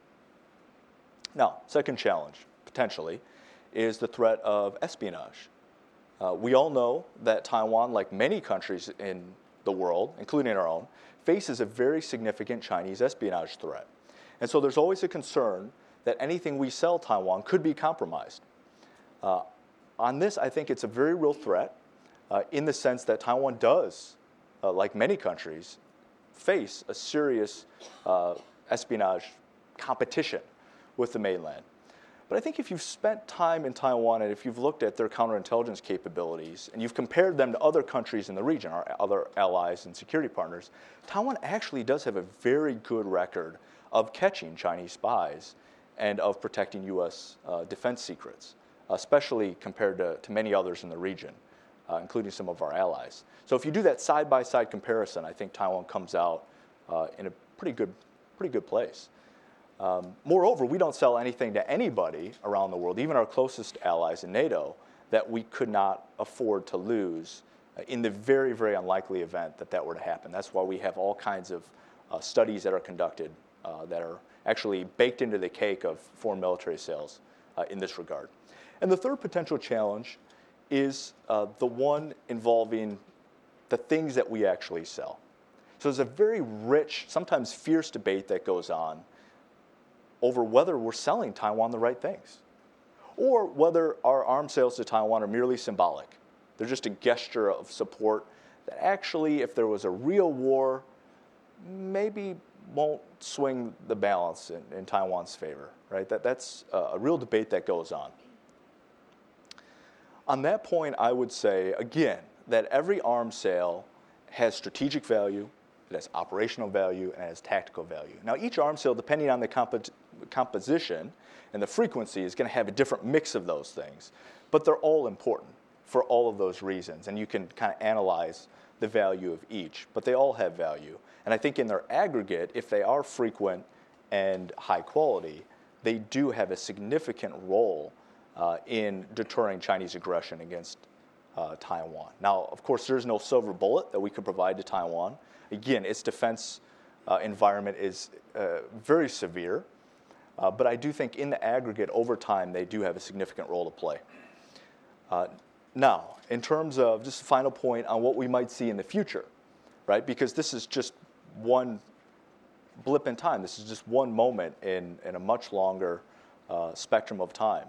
Now, second challenge, potentially, is the threat of espionage. Uh, we all know that Taiwan, like many countries in the world, including our own, faces a very significant Chinese espionage threat. And so there's always a concern that anything we sell Taiwan could be compromised. Uh, on this, I think it's a very real threat uh, in the sense that Taiwan does, uh, like many countries, face a serious uh, espionage competition with the mainland. But I think if you've spent time in Taiwan and if you've looked at their counterintelligence capabilities and you've compared them to other countries in the region, our other allies and security partners, Taiwan actually does have a very good record of catching Chinese spies and of protecting U.S. Uh, defense secrets, especially compared to, to many others in the region, uh, including some of our allies. So if you do that side by side comparison, I think Taiwan comes out uh, in a pretty good, pretty good place. Um, moreover, we don't sell anything to anybody around the world, even our closest allies in NATO, that we could not afford to lose in the very, very unlikely event that that were to happen. That's why we have all kinds of uh, studies that are conducted uh, that are actually baked into the cake of foreign military sales uh, in this regard. And the third potential challenge is uh, the one involving the things that we actually sell. So there's a very rich, sometimes fierce debate that goes on over whether we're selling Taiwan the right things or whether our arms sales to Taiwan are merely symbolic. They're just a gesture of support that actually, if there was a real war, maybe won't swing the balance in, in Taiwan's favor, right? That, that's a, real debate that goes on. On that point, I would say, again, that every arms sale has strategic value, it has operational value, and it has tactical value. Now, each arms sale, depending on the comp- composition and the frequency, is going to have a different mix of those things. But they're all important for all of those reasons, and you can kind of analyze the value of each. But they all have value. And I think in their aggregate, if they are frequent and high quality, they do have a significant role uh, in deterring Chinese aggression against uh, Taiwan. Now, of course, there's no silver bullet that we could provide to Taiwan again, its defense uh, environment is uh, very severe. Uh, but I do think in the aggregate, over time, they do have a significant role to play. Uh, now, in terms of just a final point on what we might see in the future, right? Because this is just one blip in time. This is just one moment in, in a much longer uh, spectrum of time.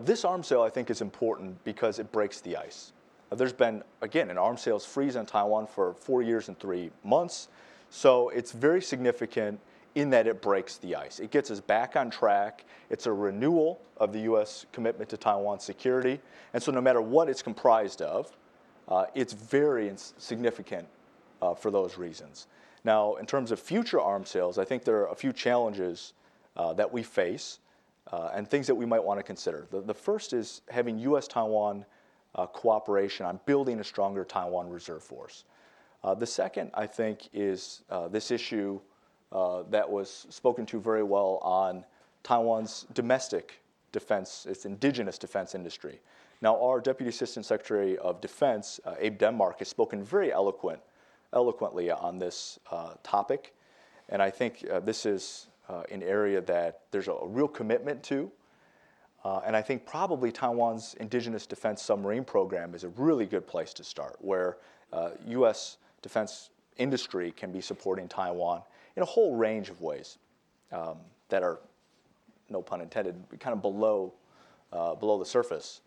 This arms sale, I think, is important because it breaks the ice. There's been, again, an arms sales freeze on Taiwan for four years and three months. So it's very significant in that it breaks the ice. It gets us back on track. It's a renewal of the U.S. commitment to Taiwan's security. And so no matter what it's comprised of, uh, it's very significant uh, for those reasons. Now, in terms of future arms sales, I think there are a few challenges uh, that we face uh, and things that we might want to consider. The, the first is having U.S. Taiwan uh, cooperation on building a stronger Taiwan reserve force. Uh, the second, I think, is this issue that was spoken to very well on Taiwan's domestic defense, its indigenous defense industry. Now, our Deputy Assistant Secretary of Defense, uh, Abe Denmark, has spoken very eloquent, eloquently on this uh, topic, and I think uh, this is uh, an area that there's a, a real commitment to. Uh, and I think probably Taiwan's indigenous defense submarine program is a really good place to start, where U.S. defense industry can be supporting Taiwan in a whole range of ways um, that are, no pun intended, kind of below, uh, below the surface.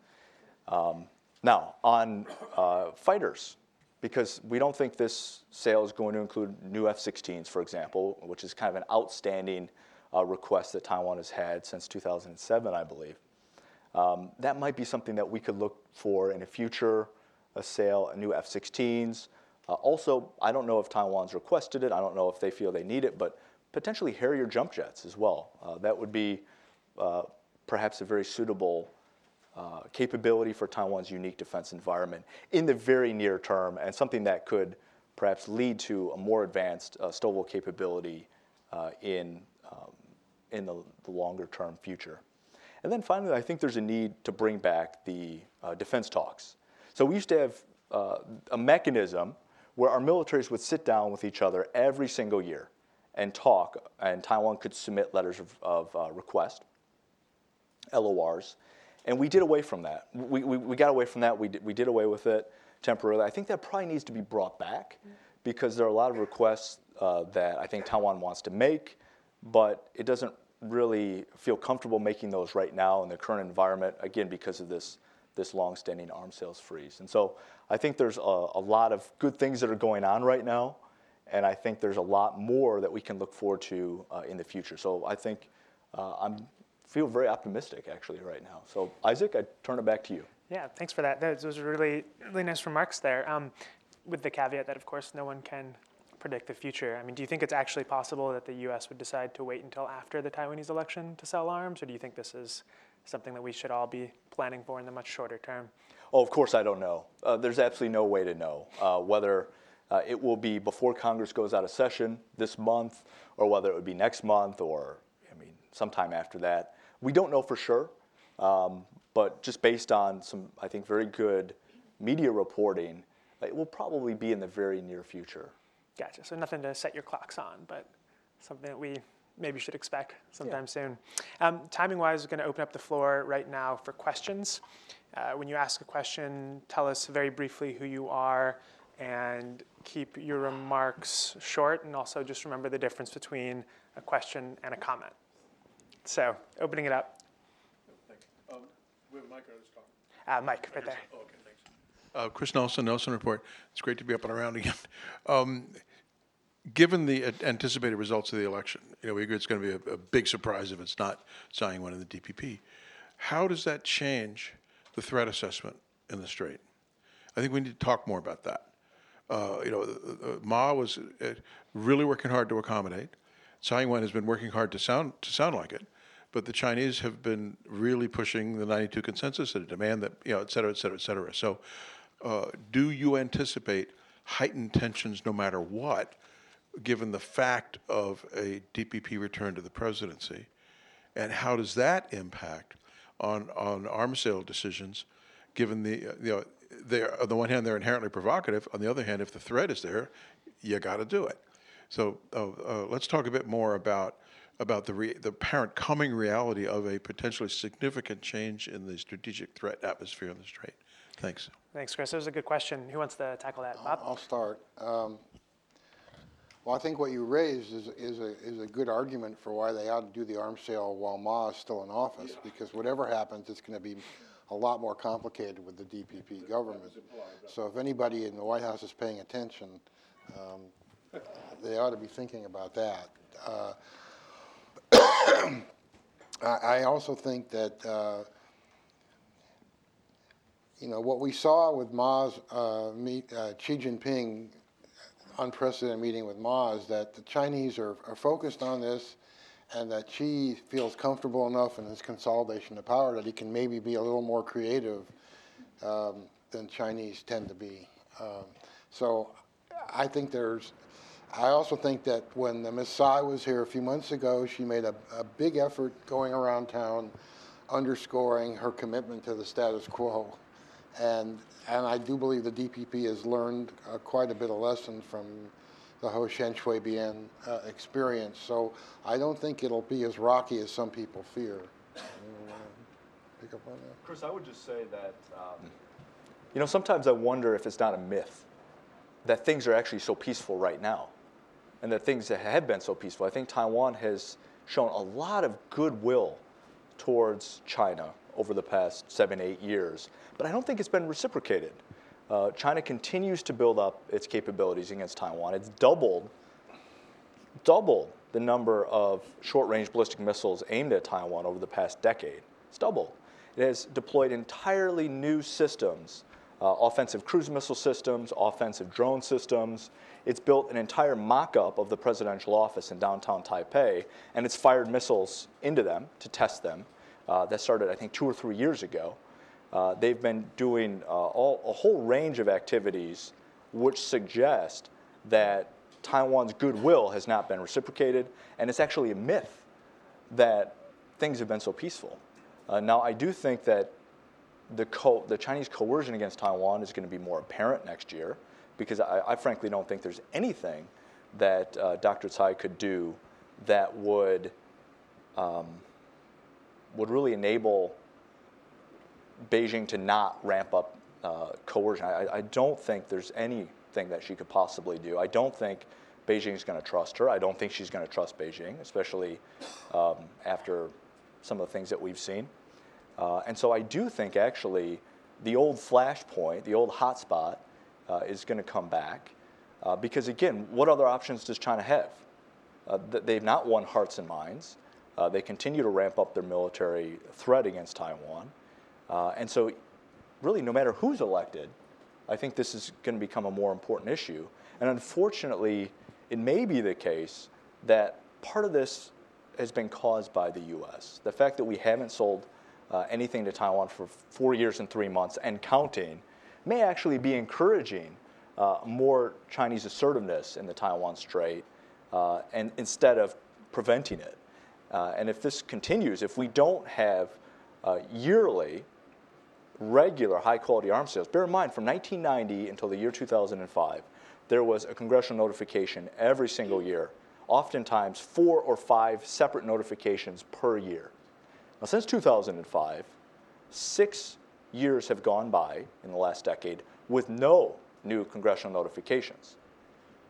Um, now, on uh, fighters, because we don't think this sale is going to include new F 16s, for example, which is kind of an outstanding uh, request that Taiwan has had since 2007, I believe. Um, that might be something that we could look for in a future a sale, a new F 16s. Uh, also, I don't know if Taiwan's requested it. I don't know if they feel they need it, but potentially Harrier jump jets as well. Uh, that would be uh, perhaps a very suitable uh, capability for Taiwan's unique defense environment in the very near term, and something that could perhaps lead to a more advanced uh, STOVL capability uh, in, um, in the, the, longer term future. And then finally, I think there's a need to bring back the defense talks. So we used to have a mechanism where our militaries would sit down with each other every single year and talk, and Taiwan could submit letters of, of uh, request, LORs, and we did away from that. We, we, we, got away from that. We did, we did away with it temporarily. I think that probably needs to be brought back because there are a lot of requests uh, that I think Taiwan wants to make, but it doesn't really feel comfortable making those right now in the current environment, again, because of this this long-standing arms sales freeze. And so I think there's a, a, lot of good things that are going on right now, and I think there's a lot more that we can look forward to uh, in the future. So I think uh, I'm feel very optimistic actually right now. So Isaac, I turn it back to you. Yeah, thanks for that. Those were really really nice remarks there. Um, with the caveat that of course no one can predict the future. I mean, do you think it's actually possible that the U.S. would decide to wait until after the Taiwanese election to sell arms, or do you think this is something that we should all be planning for in the much shorter term? Oh, of course, I don't know. Uh, there's absolutely no way to know uh, whether uh, it will be before Congress goes out of session this month, or whether it would be next month, or I mean, sometime after that. We don't know for sure, um, but just based on some, I think, very good media reporting, it will probably be in the very near future. Gotcha. So nothing to set your clocks on, but something that we maybe you should expect sometime yeah. soon. Um, timing wise, we're going to open up the floor right now for questions. Uh, when you ask a question, tell us very briefly who you are and keep your remarks short. And also just remember the difference between a question and a comment. So, opening it up. Um, we have a mic or just talk? Uh, Mike, right there. Oh, okay, thanks. Uh, Chris Nelson, Nelson Report. It's great to be up and around again. Um, given the anticipated results of the election, you know, we agree it's going to be a, a big surprise if it's not Tsai Ing-wen in the DPP. How does that change the threat assessment in the Strait? I think we need to talk more about that. Uh, you know, uh, Ma was uh, really working hard to accommodate. Tsai Ing-wen has been working hard to sound to sound like it, but the Chinese have been really pushing the 92 consensus and a demand that you know, et cetera, et cetera, et cetera. So, uh, do you anticipate heightened tensions no matter what? Given the fact of a DPP return to the presidency? And how does that impact on, on arms sale decisions, given the, you know, they're, on the one hand, they're inherently provocative. On the other hand, if the threat is there, you got to do it. So uh, uh, let's talk a bit more about about the, re- the apparent coming reality of a potentially significant change in the strategic threat atmosphere in the Strait? Thanks. Thanks, Chris. That was a good question. Who wants to tackle that? Bob? I'll start. Um, Well, I think what you raised is, is a, is a good argument for why they ought to do the arms sale while Ma is still in office, because whatever happens, it's gonna be a lot more complicated with the DPP government. So if anybody in the White House is paying attention, um, they ought to be thinking about that. Uh, I, I also think that, uh, you know, what we saw with Ma's, uh, meet, uh, Xi Jinping unprecedented meeting with Ma is that the Chinese are, are focused on this and that Xi feels comfortable enough in his consolidation of power that he can maybe be a little more creative um, than Chinese tend to be. Um, so I think there's, I also think that when the Miss Tsai was here a few months ago, she made a, a big effort going around town underscoring her commitment to the status quo. And, and I do believe the DPP has learned uh, quite a bit of lesson from the Ho Chen Shui-bian uh, experience. So I don't think it'll be as rocky as some people fear. Pick up on that? Chris, I would just say that, um, you know, sometimes I wonder if it's not a myth that things are actually so peaceful right now and that things that have been so peaceful. I think Taiwan has shown a lot of goodwill towards China over the past seven, eight years, but I don't think it's been reciprocated. Uh, China continues to build up its capabilities against Taiwan. It's doubled, doubled the number of short-range ballistic missiles aimed at Taiwan over the past decade. It's doubled. It has deployed entirely new systems, uh, offensive cruise missile systems, offensive drone systems. It's built an entire mock-up of the presidential office in downtown Taipei, and it's fired missiles into them to test them. Uh, that started, I think, two or three years ago. Uh, they've been doing uh, all, a whole range of activities which suggest that Taiwan's goodwill has not been reciprocated, and it's actually a myth that things have been so peaceful. Uh, now, I do think that the, co- the Chinese coercion against Taiwan is going to be more apparent next year because I, I frankly don't think there's anything that uh, Dr. Tsai could do that would, um, would really enable Beijing to not ramp up uh, coercion. I, I don't think there's anything that she could possibly do. I don't think Beijing is going to trust her. I don't think she's going to trust Beijing, especially um, after some of the things that we've seen. Uh, and so I do think actually the old flashpoint, the old hotspot, uh, is going to come back. Uh, because again, what other options does China have? Uh, they've not won hearts and minds. Uh, they continue to ramp up their military threat against Taiwan. Uh, and so, really, no matter who's elected, I think this is going to become a more important issue. And unfortunately, it may be the case that part of this has been caused by the U.S. The fact that we haven't sold uh, anything to Taiwan for four years and three months and counting may actually be encouraging uh, more Chinese assertiveness in the Taiwan Strait uh, and instead of preventing it. Uh, and if this continues, if we don't have uh, yearly regular high quality arms sales. Bear in mind, from 1990 until the year 2005, there was a congressional notification every single year, oftentimes four or five separate notifications per year. Now, since 2005, six years have gone by in the last decade with no new congressional notifications.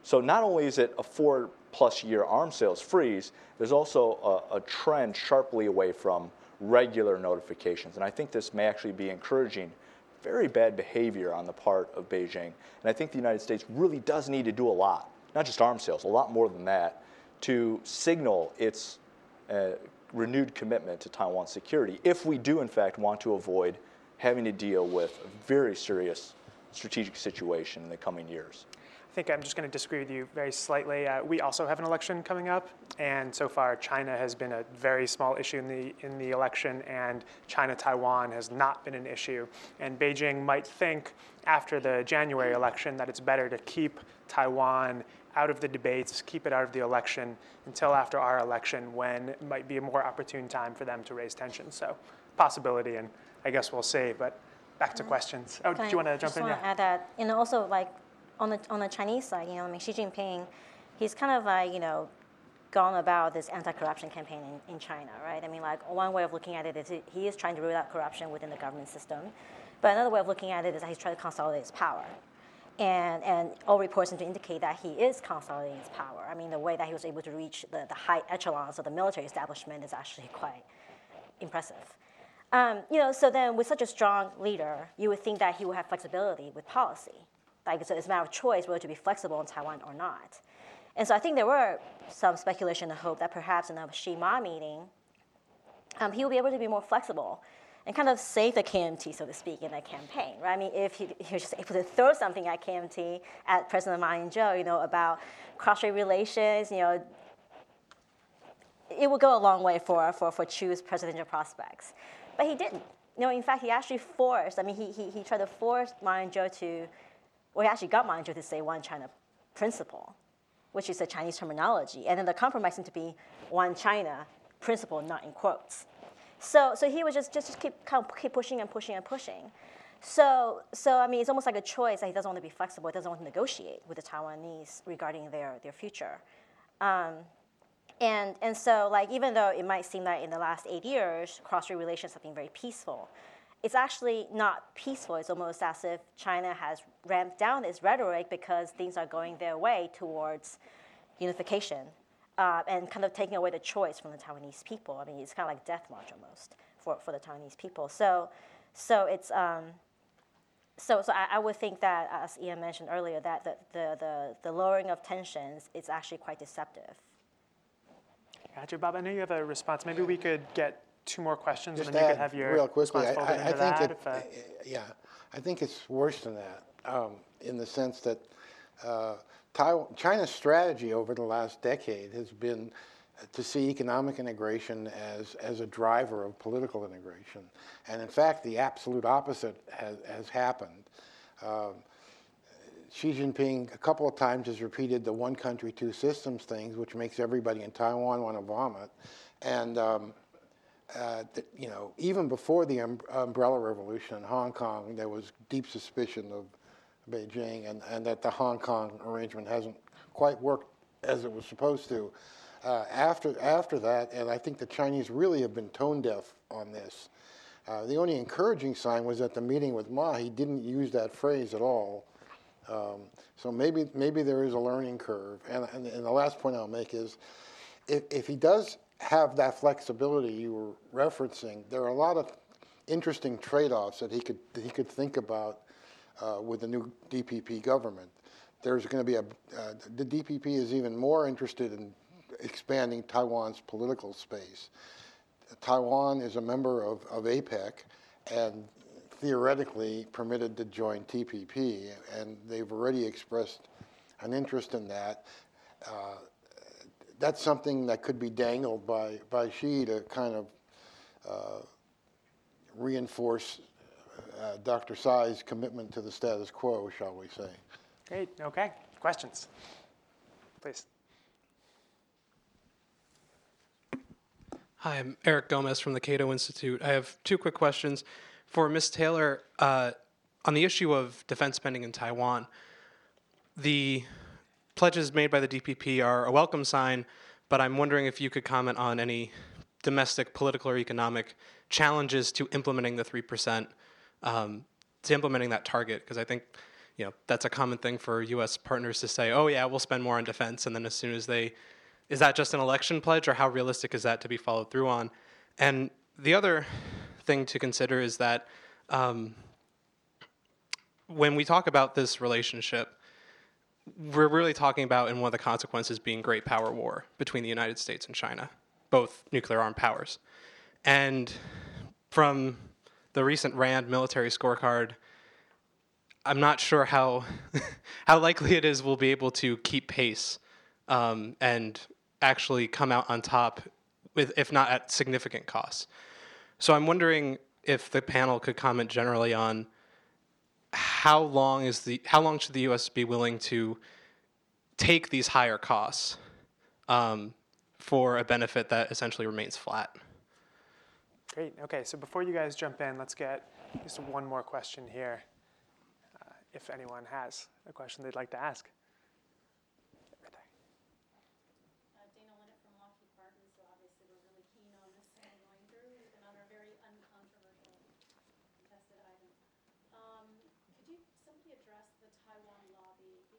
So, not only is it a four plus year arms sales freeze, there's also a, a trend sharply away from regular notifications. And I think this may actually be encouraging very bad behavior on the part of Beijing. And I think the United States really does need to do a lot, not just arms sales, a lot more than that, to signal its uh, renewed commitment to Taiwan's security if we do, in fact, want to avoid having to deal with a very serious strategic situation in the coming years. I think I'm just going to disagree with you very slightly. Uh, we also have an election coming up, and so far China has been a very small issue in the in the election, and China-Taiwan has not been an issue. And Beijing might think after the January election that it's better to keep Taiwan out of the debates, keep it out of the election until after our election, when it might be a more opportune time for them to raise tensions. So, possibility, and I guess we'll see. But back to questions. Oh, do you want to jump just in? want to add that, know, also like on the on the Chinese side, you know, I mean, Xi Jinping, he's kind of like you know, gone about this anti-corruption campaign in, in China, right? I mean, like one way of looking at it is he- is trying to root out corruption within the government system, but another way of looking at it is that he's trying to consolidate his power. And, and all reports seem to indicate that he is consolidating his power. I mean, the way that he was able to reach the, the high echelons of the military establishment is actually quite impressive. Um, you know, so then with such a strong leader, you would think that he would have flexibility with policy. Like so it's a matter of choice whether to be flexible in Taiwan or not. And so I think there were some speculation and hope that perhaps in the Xi Ma meeting, um, he will be able to be more flexible and kind of save the KMT, so to speak, in that campaign, right? I mean, if he, he was just able to throw something at KMT, at President Ma Ying-jeou, you know, about cross-strait relations, you know, it would go a long way for, for, for Chu's presidential prospects. But he didn't. You know, in fact, he actually forced, I mean, he, he, he tried to force Ma Ying-jeou to, he actually got Ma Ying-jeou to say one China principle, which is a Chinese terminology. And then the compromise seemed to be one China principle, not in quotes. So, so he was just, just, just keep, kind of keep pushing and pushing and pushing. So, so, I mean, it's almost like a choice that he doesn't want to be flexible, he doesn't want to negotiate with the Taiwanese regarding their, their future. Um, and, and so, like, even though it might seem that in the last eight years, cross-strait relations have been very peaceful, it's actually not peaceful. It's almost as if China has ramped down its rhetoric because things are going their way towards unification uh, and kind of taking away the choice from the Taiwanese people. I mean, it's kind of like death march almost for, for the Taiwanese people. So, so it's um, so, so I, I would think that, as Ian mentioned earlier, that the, the, the, the lowering of tensions is actually quite deceptive. Gotcha, Bob. I know you have a response. Maybe we could get two more questions, Just and then you could have your real quickly, I, I, I think that. it, if, uh, yeah, I think it's worse than that, um, in the sense that uh, Taiwan, China's strategy over the last decade has been to see economic integration as, as a driver of political integration. And in fact, the absolute opposite has, has happened. Um, Xi Jinping a couple of times has repeated the one country, two systems things, which makes everybody in Taiwan want to vomit. And um, uh, th- you know, even before the um, umbrella revolution in Hong Kong, there was deep suspicion of Beijing and, and that the Hong Kong arrangement hasn't quite worked as it was supposed to. Uh, after, after that, and I think the Chinese really have been tone deaf on this. Uh, the only encouraging sign was at the meeting with Ma, he didn't use that phrase at all. Um, so maybe, maybe there is a learning curve. And, and, and the last point I'll make is if, if he does have that flexibility you were referencing, there are a lot of interesting trade-offs that he could that he could think about uh, with the new DPP government. There's going to be a uh, the DPP is even more interested in expanding Taiwan's political space. Taiwan is a member of, of APEC and theoretically permitted to join TPP, and they've already expressed an interest in that. Uh, that's something that could be dangled by, by Xi to kind of uh, reinforce uh, Dr. Tsai's commitment to the status quo, shall we say. Great. Okay. Questions, please. Hi, I'm Eric Gomez from the Cato Institute. I have two quick questions. For Ms. Taylor, uh, on the issue of defense spending in Taiwan, the pledges made by the DPP are a welcome sign, but I'm wondering if you could comment on any domestic, political, or economic challenges to implementing the 3%, um, to implementing that target, because I think you know that's a common thing for U.S. partners to say, "Oh yeah, we'll spend more on defense," and then as soon as they is that just an election pledge, or how realistic is that to be followed through on? And the other thing to consider is that um, when we talk about this relationship, we're really talking about, and one of the consequences being great power war between the United States and China, both nuclear armed powers. And from the recent RAND military scorecard, I'm not sure how how likely it is we'll be able to keep pace um, and actually come out on top with, if not at significant costs. So I'm wondering if the panel could comment generally on how long is the how long should the U.S. be willing to take these higher costs um, for a benefit that essentially remains flat? Great. Okay. So before you guys jump in, let's get just one more question here. Uh, if anyone has a question they'd like to ask. Right there. Uh, Dana Linnett from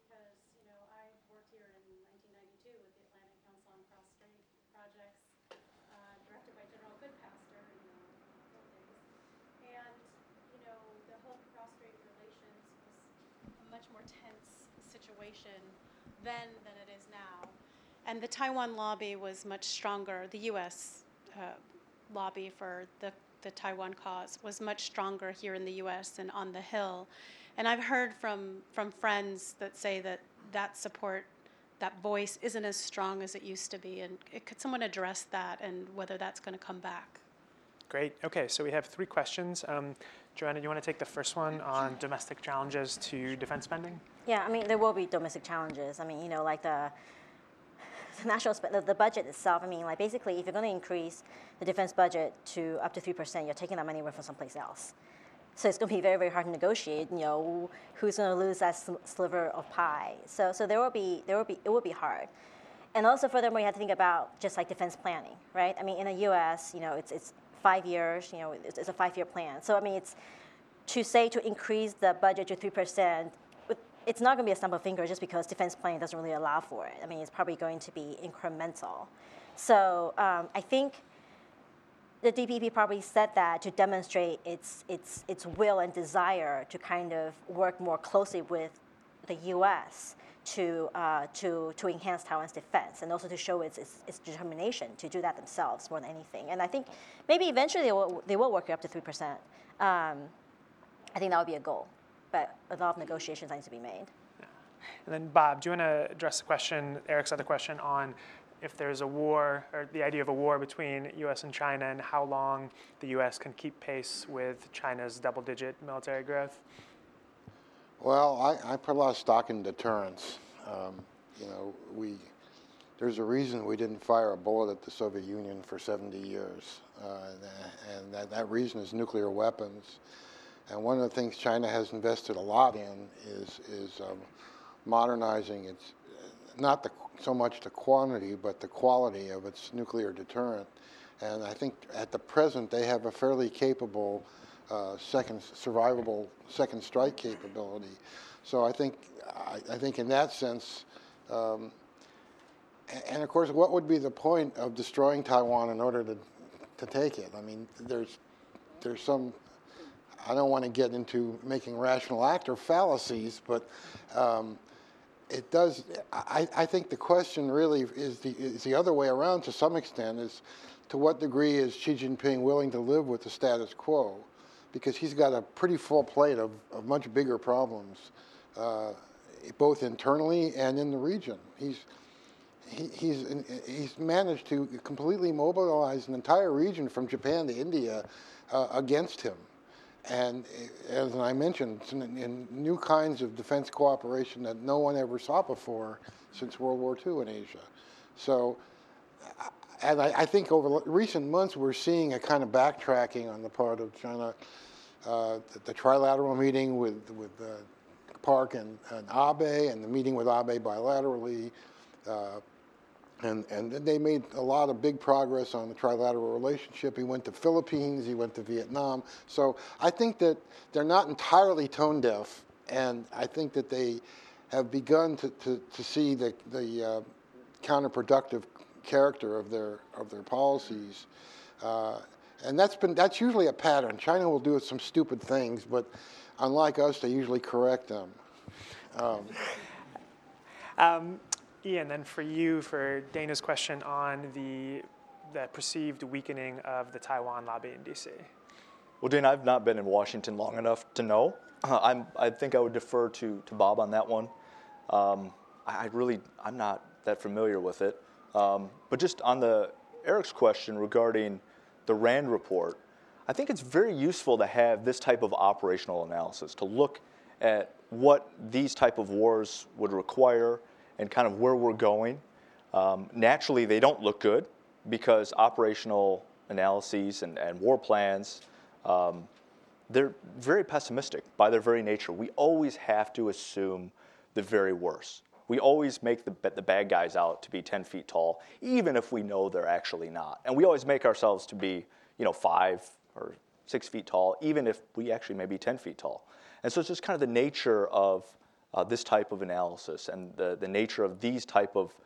because, you know, I worked here in 1992 with the Atlantic Council on Cross-Strait Projects, uh, directed by General Goodpaster, you know, old days. And, you know, the whole cross-strait relations was a much more tense situation then than it is now. And the Taiwan lobby was much stronger. The U.S. Uh, lobby for the, the Taiwan cause was much stronger here in the U.S. and on the Hill. And I've heard from, from friends that say that that support, that voice isn't as strong as it used to be. And it, could someone address that and whether that's going to come back? Great. Okay, so we have three questions. Um, Joanna, you want to take the first one on domestic challenges to defense spending? Yeah, I mean, there will be domestic challenges. I mean, you know, like the, the national sp- the, the budget itself. I mean, like basically, if you're going to increase the defense budget to up to three percent, you're taking that money away from someplace else. So it's going to be very, very hard to negotiate. You know, who's going to lose that sl- sliver of pie? So, so there will be, there will be, it will be hard. And also, furthermore, you have to think about just like defense planning, right? I mean, in the U.S., you know, it's it's five years. You know, it's, it's a five-year plan. So I mean, it's to say to increase the budget to three percent it's not going to be a snap of fingers just because defense planning doesn't really allow for it. I mean, it's probably going to be incremental. So um, I think the DPP probably said that to demonstrate its, its, its will and desire to kind of work more closely with the U.S. To, uh, to, to enhance Taiwan's defense and also to show its, its, its, determination to do that themselves more than anything. And I think maybe eventually they will, they will work it up to 3%. Um, I think that would be a goal but a lot of negotiations need to be made. And then, Bob, do you want to address the question, Eric's other question, on if there's a war or the idea of a war between U.S. and China and how long the U.S. can keep pace with China's double-digit military growth? Well, I, I put a lot of stock in deterrence. Um, you know, we there's a reason we didn't fire a bullet at the Soviet Union for 70 years, uh, and that, that reason is nuclear weapons. And one of the things China has invested a lot in is, is um, modernizing its, not the, so much the quantity, but the quality of its nuclear deterrent. And I think at the present they have a fairly capable uh, second survivable second strike capability. So I think I, I think in that sense, um, and of course, what would be the point of destroying Taiwan in order to to take it? I mean, there's there's some I don't want to get into making rational actor fallacies, but um, it does. I, I, think the question really is the, is the other way around to some extent is to what degree is Xi Jinping willing to live with the status quo? Because he's got a pretty full plate of, of much bigger problems, uh, both internally and in the region. He's, he, he's, he's managed to completely mobilize an entire region from Japan to India uh, against him. And as I mentioned, in new kinds of defense cooperation that no one ever saw before since World War II in Asia. So, and I, I think over recent months we're seeing a kind of backtracking on the part of China. Uh, the, the, trilateral meeting with with uh, Park and, and, Abe, and the meeting with Abe bilaterally. Uh, and, and they made a lot of big progress on the trilateral relationship. He went to Philippines, he went to Vietnam. So I think that they're not entirely tone deaf, and I think that they have begun to, to, to see the, the uh, counterproductive character of their, of their policies. Uh, and that's, been, that's usually a pattern. China will do some stupid things, but unlike us, they usually correct them. Um, um, Ian, then for you, for Dana's question on the, the perceived weakening of the Taiwan lobby in DC. Well, Dana, I've not been in Washington long enough to know. Uh, I'm, I think I would defer to, to Bob on that one. Um, I, I, really, I'm not that familiar with it. Um, but just on the Eric's question regarding the RAND report, I think it's very useful to have this type of operational analysis to look at what these type of wars would require and kind of where we're going. Um, naturally, they don't look good because operational analyses and, and war plans, um, they're very pessimistic by their very nature. We always have to assume the very worst. We always make the, the bad guys out to be 10 feet tall, even if we know they're actually not. And we always make ourselves to be, you know, five or six feet tall, even if we actually may be 10 feet tall. And so it's just kind of the nature of uh, this type of analysis and the, the nature of these type of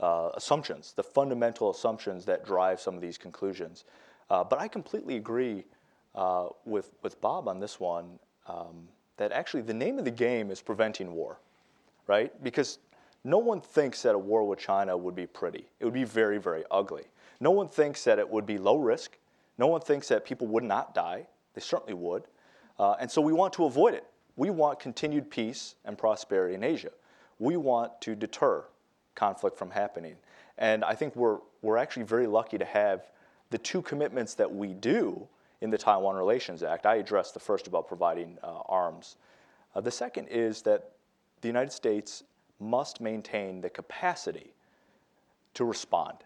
uh, assumptions, the fundamental assumptions that drive some of these conclusions. Uh, but I completely agree uh, with, with Bob on this one um, that actually the name of the game is preventing war, right? Because no one thinks that a war with China would be pretty. It would be very, very ugly. No one thinks that it would be low risk. No one thinks that people would not die. They certainly would. Uh, and so we want to avoid it. We want continued peace and prosperity in Asia. We want to deter conflict from happening. And I think we're, we're actually very lucky to have the two commitments that we do in the Taiwan Relations Act. I addressed the first about providing uh, arms. Uh, the second is that the United States must maintain the capacity to respond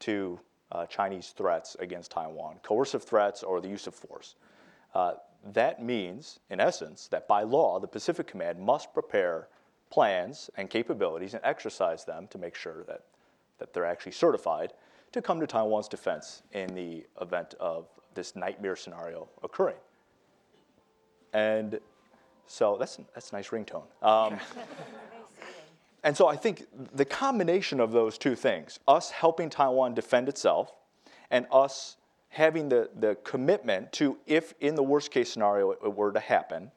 to uh, Chinese threats against Taiwan, coercive threats or the use of force. Uh, that means, in essence, that by law, the Pacific Command must prepare plans and capabilities and exercise them to make sure that, that they're actually certified to come to Taiwan's defense in the event of this nightmare scenario occurring. And so that's, that's a nice ringtone. Um, and so I think the combination of those two things, us helping Taiwan defend itself and us having the, the commitment to, if in the worst case scenario it were to happen,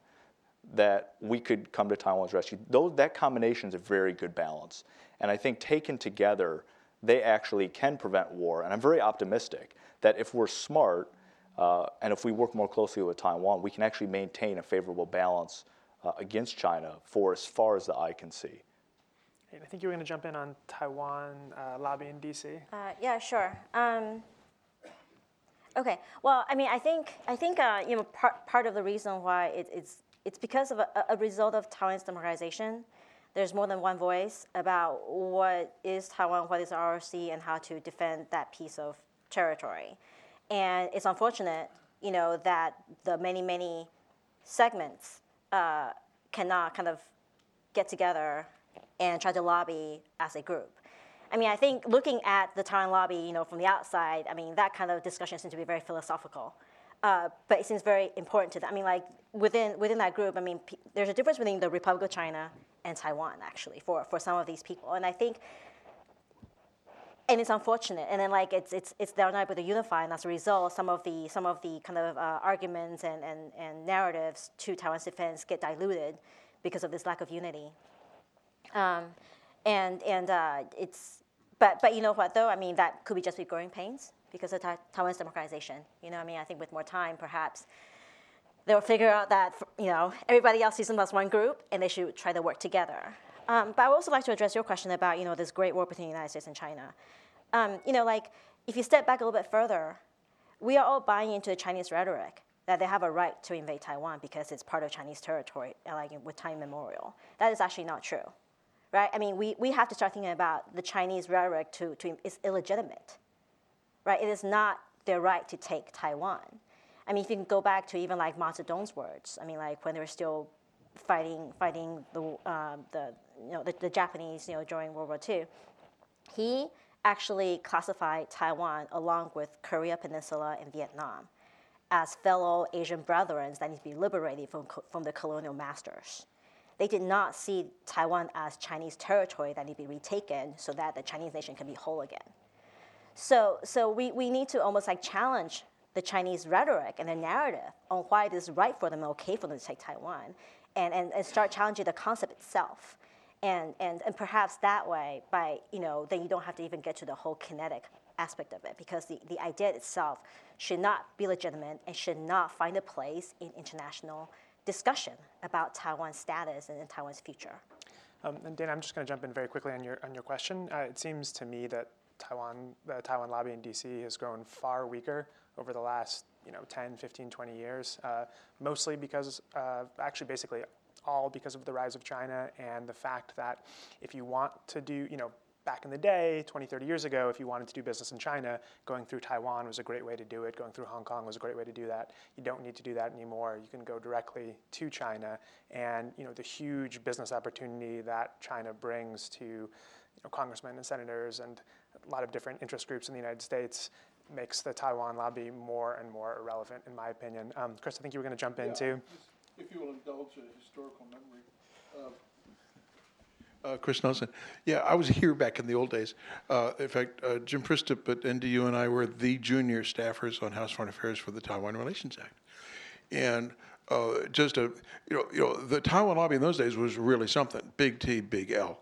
that we could come to Taiwan's rescue. Those, that combination is a very good balance. And I think taken together, they actually can prevent war. And I'm very optimistic that if we're smart uh, and if we work more closely with Taiwan, we can actually maintain a favorable balance uh, against China for as far as the eye can see. I think you were going to jump in on Taiwan uh, lobby in DC. Uh, yeah, sure. Um, okay. Well, I mean, I think I think uh, you know part part of the reason why it, it's it's because of a, a, result of Taiwan's democratization. There's more than one voice about what is Taiwan, what is ROC, and how to defend that piece of territory. And it's unfortunate, you know, that the many many segments uh, cannot kind of get together and try to lobby as a group. I mean, I think looking at the Taiwan lobby, you know, from the outside, I mean, that kind of discussion seems to be very philosophical. Uh, but it seems very important to them. I mean, like within within that group, I mean, p- there's a difference between the Republic of China and Taiwan, actually, for for some of these people. And I think, and it's unfortunate. And then like it's it's it's they're not able to unify, and as a result, some of the some of the kind of uh, arguments and, and and narratives to Taiwan's defense get diluted because of this lack of unity. Um, and and uh, it's but but you know what though? I mean that could be just be growing pains because of ta- Taiwan's democratization. You know, I mean I think with more time perhaps they'll figure out that you know everybody else sees them as one group and they should try to work together. Um, but I would also like to address your question about you know this great war between the United States and China. Um, you know, like if you step back a little bit further, we are all buying into the Chinese rhetoric that they have a right to invade Taiwan because it's part of Chinese territory, like with time memorial. That is actually not true right? I mean, we, we have to start thinking about the Chinese rhetoric to, to is illegitimate, right? It is not their right to take Taiwan. I mean, if you can go back to even like Mao Zedong's words, I mean, like when they were still fighting fighting the uh, the you know the, the, Japanese you know during World War II, he actually classified Taiwan along with Korea Peninsula and Vietnam as fellow Asian brethren that need to be liberated from from the colonial masters they did not see Taiwan as Chinese territory that need to be retaken so that the Chinese nation can be whole again. So, so we, we need to almost like challenge the Chinese rhetoric and the narrative on why it is right for them okay for them to take Taiwan and, and, and start challenging the concept itself. And, and, and perhaps that way, by, you know, then you don't have to even get to the whole kinetic aspect of it because the, the idea itself should not be legitimate and should not find a place in international discussion about Taiwan's status and Taiwan's future. Um, and Dana, I'm just going to jump in very quickly on your on your question. Uh, it seems to me that Taiwan, the Taiwan lobby in DC has grown far weaker over the last you know 10, 15, 20 years, uh, mostly because uh, actually basically all because of the rise of China and the fact that if you want to do, you know, back in the day, 20, 30 years ago, if you wanted to do business in China, going through Taiwan was a great way to do it. Going through Hong Kong was a great way to do that. You don't need to do that anymore. You can go directly to China, and you know the huge business opportunity that China brings to you know, congressmen and senators and a lot of different interest groups in the United States makes the Taiwan lobby more and more irrelevant, in my opinion. Um, Chris, I think you were going to jump Yeah, into. just If you will indulge a historical memory, uh, Uh, Chris Nelson. Yeah, I was here back in the old days. Uh, in fact, uh, Jim Przystup at NDU and I were the junior staffers on House Foreign Affairs for the Taiwan Relations Act. And uh, just a, you know, you know, the Taiwan lobby in those days was really something. Big T, big L.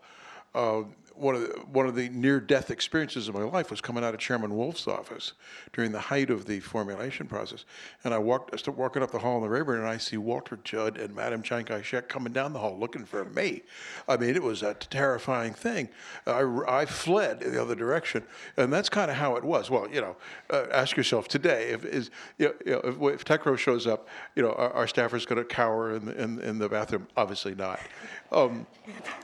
One of the, one of the near-death experiences of my life was coming out of Chairman Wolff's office during the height of the formulation process, and I walked, I started walking up the hall in the Rayburn, and I see Walter Judd and Madam Chiang Kai-shek coming down the hall looking for me. I mean, it was a terrifying thing. I, I fled in the other direction, and that's kind of how it was. Well, you know, uh, ask yourself today if is you know, if, if TECRO shows up, you know, our, our staffer's going to cower in the, in, in the bathroom. Obviously not. Um,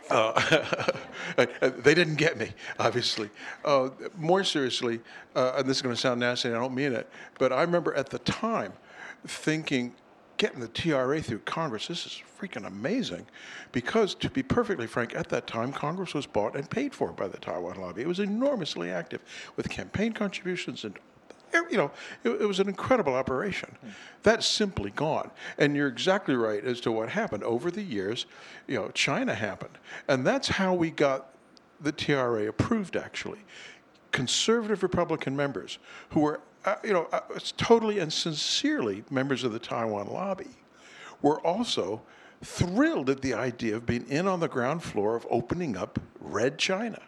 uh, they didn't get me, obviously. Uh, more seriously, uh, and this is going to sound nasty, and I don't mean it, but I remember at the time thinking, getting the TRA through Congress, this is freaking amazing. Because, to be perfectly frank, at that time, Congress was bought and paid for by the Taiwan lobby. It was enormously active with campaign contributions and you know, it, it, was an incredible operation. That's simply gone. And you're exactly right as to what happened. Over the years, you know, China happened. And that's how we got the TRA approved, actually. Conservative Republican members who were, uh, you know, uh, totally and sincerely members of the Taiwan lobby were also thrilled at the idea of being in on the ground floor of opening up Red China.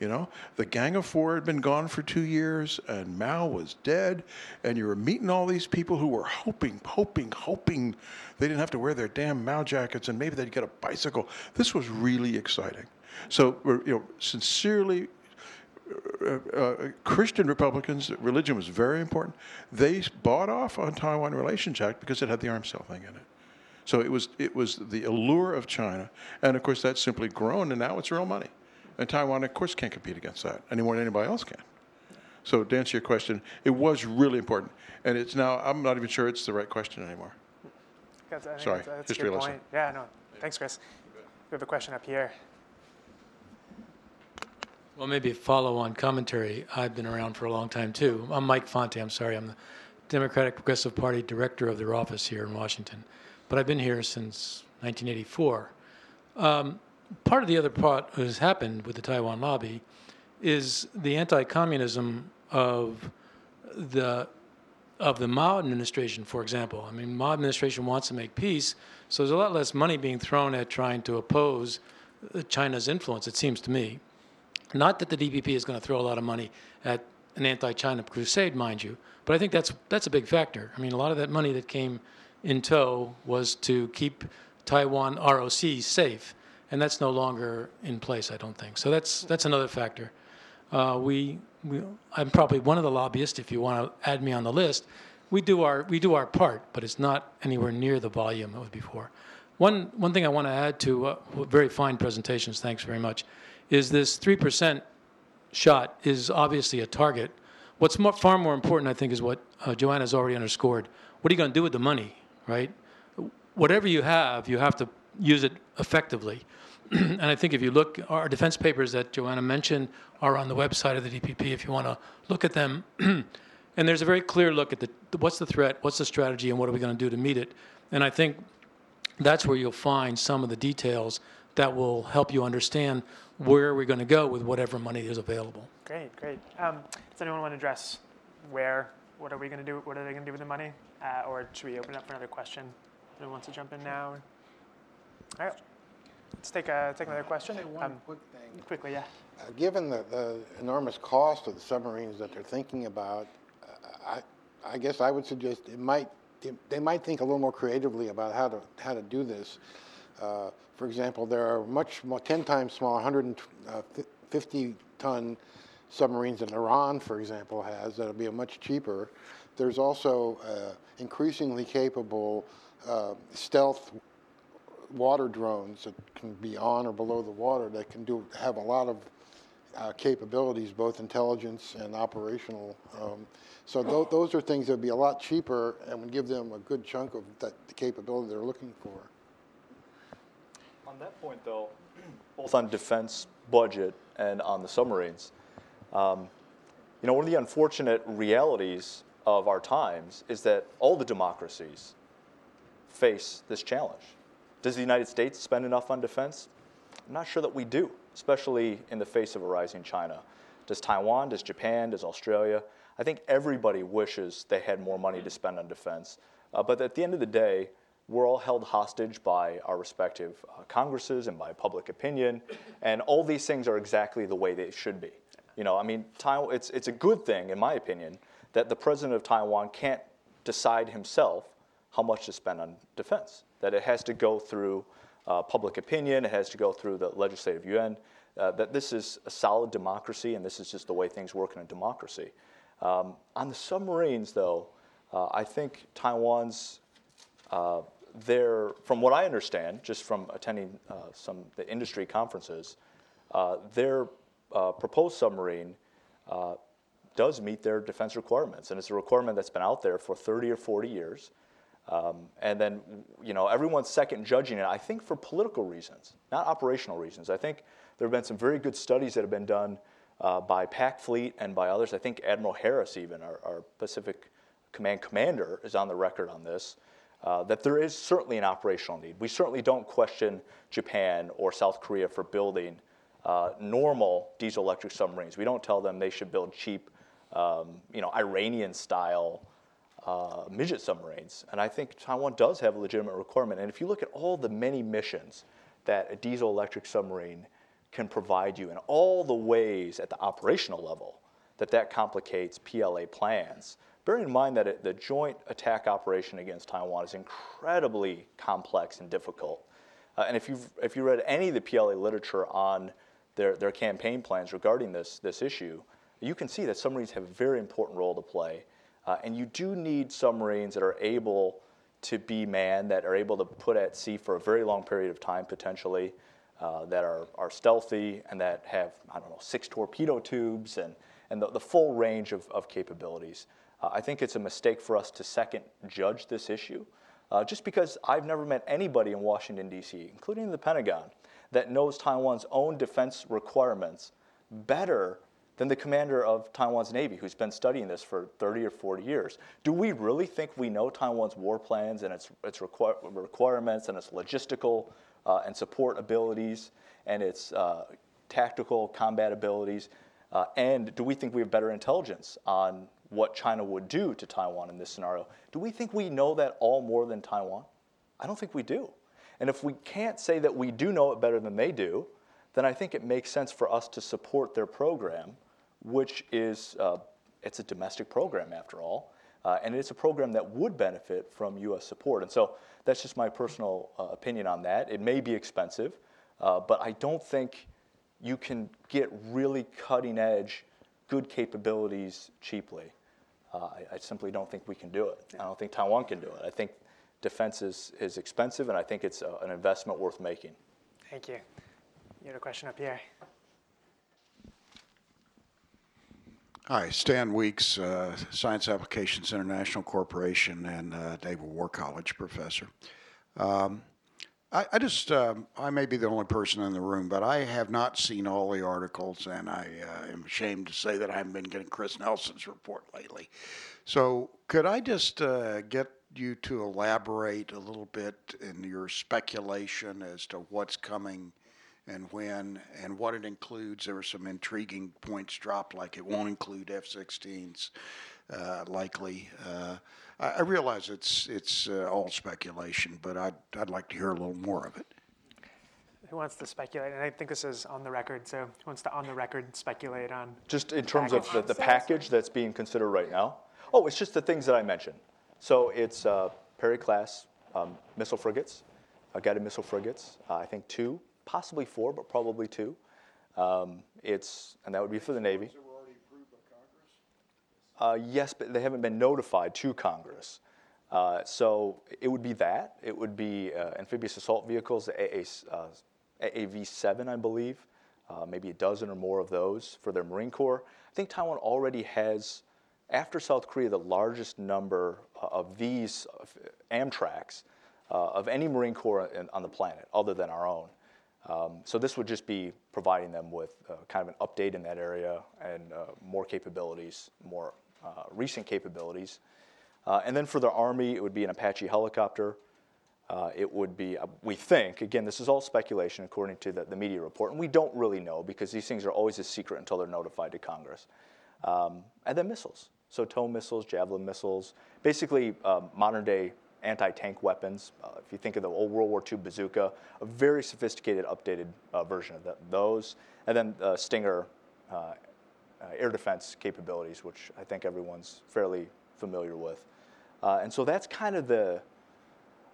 You know, the Gang of Four had been gone for two years, and Mao was dead, and you were meeting all these people who were hoping, hoping, hoping they didn't have to wear their damn Mao jackets, and maybe they'd get a bicycle. This was really exciting. So, we're you know, sincerely, uh, uh, Christian Republicans, religion was very important. They bought off on Taiwan Relations Act because it had the arms sale thing in it. So it was it was the allure of China, and of course that's simply grown, and now it's real money. And Taiwan, of course, can't compete against that any more than anybody else can. So to answer your question, it was really important, and it's now I'm not even sure it's the right question anymore. That's, I think Sorry, that's, that's history lesson. point. Yeah, no, thanks, Chris. We have a question up here. Well, maybe a follow-on commentary. I've been around for a long time too. I'm Mike Fonte. I'm sorry. I'm the Democratic Progressive Party director of their office here in Washington, but I've been here since 1984. Um, part of the other part that has happened with the Taiwan lobby is the anti-communism of the of the Ma administration, for example. I mean, Ma administration wants to make peace, so there's a lot less money being thrown at trying to oppose China's influence. It seems to me. Not that the DPP is going to throw a lot of money at an anti-China crusade, mind you, but I think that's that's a big factor. I mean, a lot of that money that came in tow was to keep Taiwan ROC safe and that's no longer in place, I don't think. So that's that's another factor. Uh, we, we, I'm probably one of the lobbyists. If you want to add me on the list, we do our we do our part, but it's not anywhere near the volume it was before. One one thing I want to add to uh, very fine presentations. Thanks very much. Is this three percent shot is obviously a target. What's more, far more important, I think, is what uh, Joanna's already underscored. What are you going to do with the money, right? Whatever you have, you have to use it effectively. and I think if you look, our defense papers that Joanna mentioned are on the website of the DPP if you want to look at them. and there's a very clear look at the what's the threat, what's the strategy, and what are we going to do to meet it. And I think that's where you'll find some of the details that will help you understand where are we're going to go with whatever money is available. Great, great. Um, does anyone want to address where? What are we going to do? What are they going to do with the money? Uh, or should we open up for another question? Anyone wants to jump in now? All right. Let's take, a, take another question. One Um, quick thing. quickly, yeah. Uh, Given the, the enormous cost of the submarines that they're thinking about, uh, I, I guess I would suggest it might, it- they might think a little more creatively about how to, how to do this. Uh, For example, there are much more, 10 times smaller, 150-ton submarines that Iran, for example, has that'll be much cheaper. There's also uh, increasingly capable uh, stealth water drones that can be on or below the water that can do have a lot of uh, capabilities, both intelligence and operational. Um, so th- those are things that would be a lot cheaper and would give them a good chunk of that the capability they're looking for. On that point, though, both on defense budget and on the submarines, um, you know, one of the unfortunate realities of our times is that all the democracies face this challenge. Does the United States spend enough on defense? I'm not sure that we do, especially in the face of a rising China. Does Taiwan, does Japan, does Australia? I think everybody wishes they had more money to spend on defense. Uh, but at the end of the day, we're all held hostage by our respective uh, Congresses and by public opinion, and all these things are exactly the way they should be. You know, I mean, Taiwan, it's, it's a good thing, in my opinion, that the president of Taiwan can't decide himself how much to spend on defense, that it has to go through uh, public opinion, it has to go through the legislative Yuan, uh, that this is a solid democracy and this is just the way things work in a democracy. Um, on the submarines, though, uh, I think Taiwan's their, from what I understand, just from attending uh, some the industry conferences, uh, their uh, proposed submarine uh, does meet their defense requirements, and it's a requirement that's been out there for 30 or 40 years. Um, and then, you know, everyone's second judging it. I think for political reasons, not operational reasons. I think there have been some very good studies that have been done uh, by PAC Fleet and by others. I think Admiral Harris, even our, our Pacific Command commander, is on the record on this. Uh, that there is certainly an operational need. We certainly don't question Japan or South Korea for building uh, normal diesel electric submarines. We don't tell them they should build cheap, um, you know, Iranian style uh, midget submarines. And I think Taiwan does have a legitimate requirement. And if you look at all the many missions that a diesel electric submarine can provide you and all the ways at the operational level that that complicates PLA plans, bearing in mind that it, the joint attack operation against Taiwan is incredibly complex and difficult. Uh, and if you've if you read any of the PLA literature on their, their campaign plans regarding this, this issue, you can see that submarines have a very important role to play. Uh, and you do need submarines that are able to be manned, that are able to put at sea for a very long period of time potentially, uh, that are, are stealthy and that have, I don't know, six torpedo tubes and, and the, the full range of, of capabilities. I think it's a mistake for us to second judge this issue, uh, just because I've never met anybody in Washington, D.C., including the Pentagon, that knows Taiwan's own defense requirements better than the commander of Taiwan's Navy, who's been studying this for 30 or 40 years. Do we really think we know Taiwan's war plans and its, its requir- requirements and its logistical uh, and support abilities and its uh, tactical combat abilities? Uh, and do we think we have better intelligence on what China would do to Taiwan in this scenario? Do we think we know that all more than Taiwan? I don't think we do. And if we can't say that we do know it better than they do, then I think it makes sense for us to support their program, which is uh, it's a domestic program after all, uh, and it's a program that would benefit from U.S. support. And so that's just my personal uh, opinion on that. It may be expensive, uh, but I don't think you can get really cutting edge, good capabilities cheaply. Uh, I, I, simply don't think we can do it. I don't think Taiwan can do it. I think defense is, is expensive, and I think it's a, an investment worth making. Thank you. You had a question up here. Hi, Stan Weeks, uh, Science Applications International Corporation and uh, Naval War College professor. Um, I, I just, um, I may be the only person in the room, but I have not seen all the articles, and I uh, am ashamed to say that I haven't been getting Chris Nelson's report lately. So, could I just uh, get you to elaborate a little bit in your speculation as to what's coming and when and what it includes? There were some intriguing points dropped, like it won't include F 16s, uh, likely. Uh, I, I realize it's it's uh, all speculation, but I'd I'd like to hear a little more of it. Who wants to speculate? And I think this is on the record, so who wants to on the record speculate on? Just in terms of the, the package that's being considered right now? Oh, it's just the things that I mentioned. So it's uh, Perry class um, missile frigates, uh, guided missile frigates. Uh, I think two, possibly four, but probably two. Um, it's and that would be for the Navy. Uh, yes, but they haven't been notified to Congress. Uh, so it would be that. It would be uh, amphibious assault vehicles, AA, uh, AAV-7, I believe, uh, maybe a dozen or more of those for their Marine Corps. I think Taiwan already has, after South Korea, the largest number of these amtracs uh, of any Marine Corps on the planet, other than our own. Um, so this would just be providing them with kind of an update in that area and more capabilities, more uh, recent capabilities. Uh, and then for the Army, it would be an Apache helicopter. uh, it would be, uh, we think, again, this is all speculation according to the, media report, and we don't really know because these things are always a secret until they're notified to Congress. Um, and then missiles. So TOW missiles, javelin missiles, basically um, modern day anti tank weapons. Uh, if you think of the old World War II bazooka, a very sophisticated, updated uh, version of the, those. And then Stinger uh, uh, air defense capabilities, which I think everyone's fairly familiar with. And so that's kind of the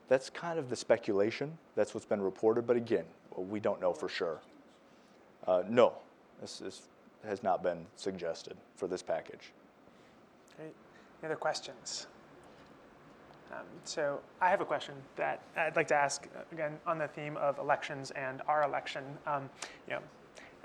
that's kind of the speculation. That's what's been reported. But again, we don't know for sure. Uh, no, this, this has not been suggested for this package. Great. Any other questions? Um, so I have a question that I'd like to ask uh, again on the theme of elections and our election. Um, you know,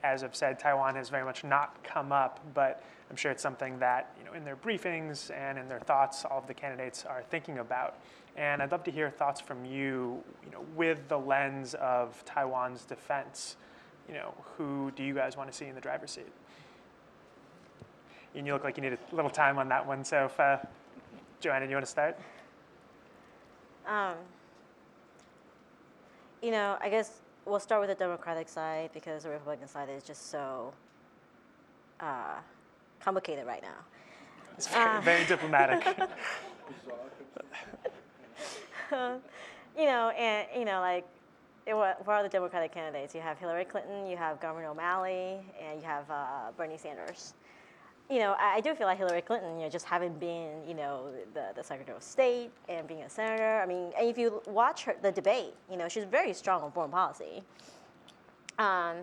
as I've said, Taiwan has very much not come up, but I'm sure it's something that you know in their briefings and in their thoughts, all of the candidates are thinking about. And I'd love to hear thoughts from you, you know, with the lens of Taiwan's defense. You know, who do you guys want to see in the driver's seat? And you look like you need a little time on that one. So, if, uh, Joanna, do you want to start? Um, you know, I guess we'll start with the Democratic side because the Republican side is just so uh, complicated right now. It's very, very diplomatic. you know, and you know, like, it, what are the Democratic candidates? You have Hillary Clinton, you have Governor O'Malley, and you have uh, Bernie Sanders. You know, I, do feel like Hillary Clinton, you know, just having been, you know, the, the Secretary of State and being a senator. I mean, and if you watch her the debate, you know, she's very strong on foreign policy. Um,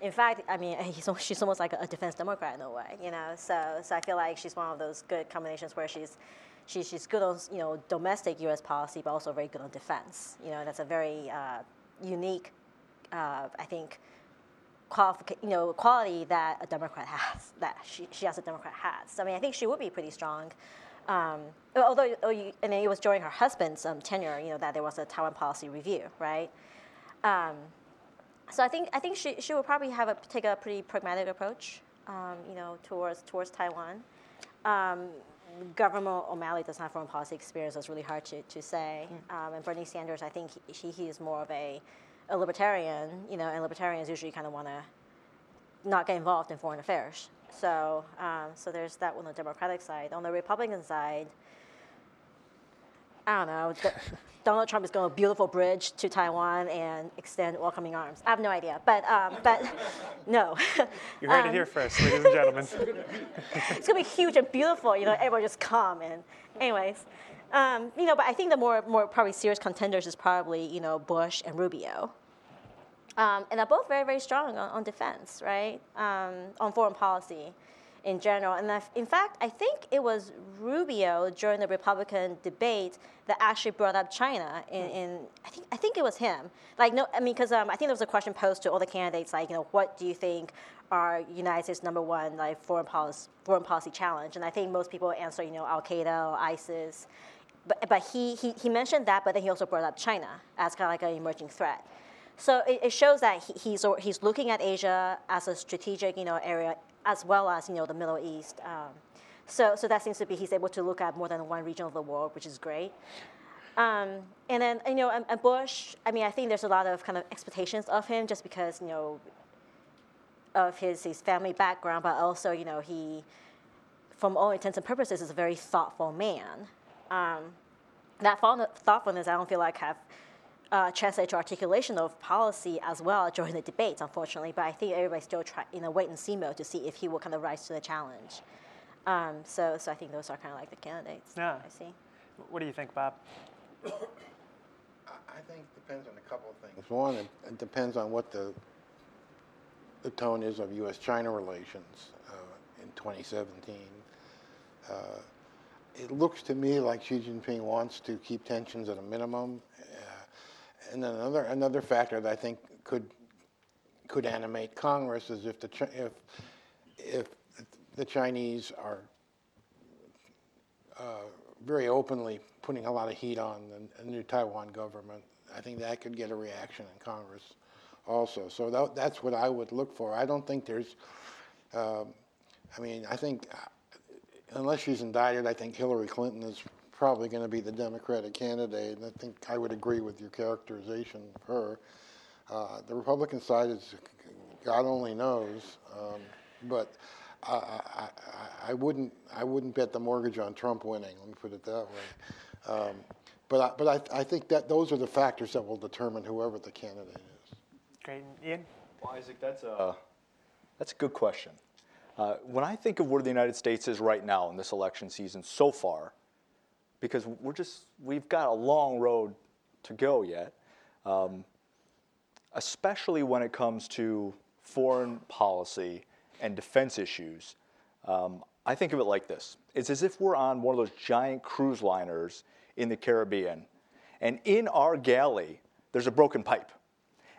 in fact, I mean, he's, she's almost like a defense Democrat in a way, you know. So, so I feel like she's one of those good combinations where she's, she, she's good on you know domestic U.S. policy, but also very good on defense. You know, that's a very uh, unique, uh, I think, you know, quality that a Democrat has, that she, she as a Democrat has. So, I mean, I think she would be pretty strong. Um, although, oh, you, and it was during her husband's um, tenure, you know, that there was a Taiwan policy review, right? Um, so I think I think she, she will probably have a take a pretty pragmatic approach, um, you know, towards towards Taiwan. Um, Governor O'Malley doesn't have foreign policy experience, so it's really hard to, to say. Um, and Bernie Sanders, I think he, he is more of a, a libertarian, you know, and libertarians usually kind of want to not get involved in foreign affairs. So, um, so there's that on the Democratic side. On the Republican side, I don't know. D- Donald Trump is going to a beautiful bridge to Taiwan and extend welcoming arms. I have no idea, but um, but no. You heard Um, it here first, ladies and gentlemen. it's gonna be huge and beautiful. You know, everyone just come and, anyways, um, you know. But I think the more more probably serious contenders is probably you know Bush and Rubio, um, and they're both very very strong on, on defense, right? Um, on foreign policy, in general. And in fact, I think it was Rubio during the Republican debate that actually brought up China. In, in I think I think it was him. Like no, I mean, because um, I think there was a question posed to all the candidates, like you know, what do you think are United States number one like foreign policy foreign policy challenge? And I think most people answer, you know, Al Qaeda, or ISIS. But, but he, he, he mentioned that, but then he also brought up China as kind of like an emerging threat. So it, it shows that he, he's, he's looking at Asia as a strategic, you know, area as well as, you know, the Middle East. Um, so, so that seems to be he's able to look at more than one region of the world, which is great. Um, and then, you know, and, Bush, I mean, I think there's a lot of kind of expectations of him just because, you know, of his, his family background, but also, you know, he, from all intents and purposes, is a very thoughtful man. Um, that thoughtfulness, I don't feel like have uh, translated to articulation of policy as well during the debates, unfortunately. But I think everybody's still try, in a wait and see mode to see if he will kind of rise to the challenge. Um, so, so I think those are kind of like the candidates. Yeah. I see. What do you think, Bob? I I think it depends on a couple of things. One, it, it depends on what the the tone is of U.S.-China relations uh, in 2017. Uh, it looks to me like Xi Jinping wants to keep tensions at a minimum. Uh, and then another another factor that I think could could animate Congress is if the if if the Chinese are uh, very openly putting a lot of heat on the, the new Taiwan government. I think that could get a reaction in Congress also. So that, that's what I would look for. I don't think there's, um, I mean, I think unless she's indicted, I think Hillary Clinton is probably going to be the Democratic candidate, and I think I would agree with your characterization of her. Uh, the Republican side is, God only knows, um, but I, I, I, I wouldn't I wouldn't bet the mortgage on Trump winning. Let me put it that way. Um, but I, but I, I think that those are the factors that will determine whoever the candidate is. Great. Ian? Well, Isaac, that's a, that's a good question. Uh, when I think of where the United States is right now in this election season so far, because we're just, we've got a long road to go yet, um, especially when it comes to foreign policy and defense issues, um, I think of it like this. It's as if we're on one of those giant cruise liners in the Caribbean, and in our galley, there's a broken pipe,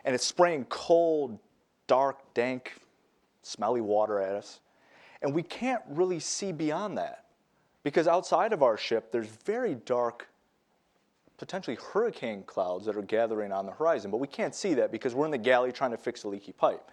and it's spraying cold, dark, dank, smelly water at us. And we can't really see beyond that because outside of our ship, there's very dark, potentially hurricane clouds that are gathering on the horizon. But we can't see that because we're in the galley trying to fix a leaky pipe.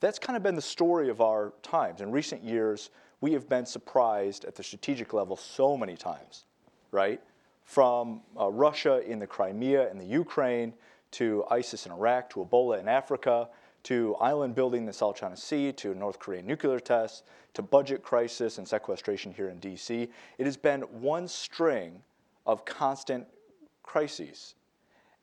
That's kind of been the story of our times. In recent years, we have been surprised at the strategic level so many times, right? From uh, Russia in the Crimea and the Ukraine to ISIS in Iraq to Ebola in Africa to island building in the South China Sea, to North Korean nuclear tests, to budget crisis and sequestration here in DC. It has been one string of constant crises.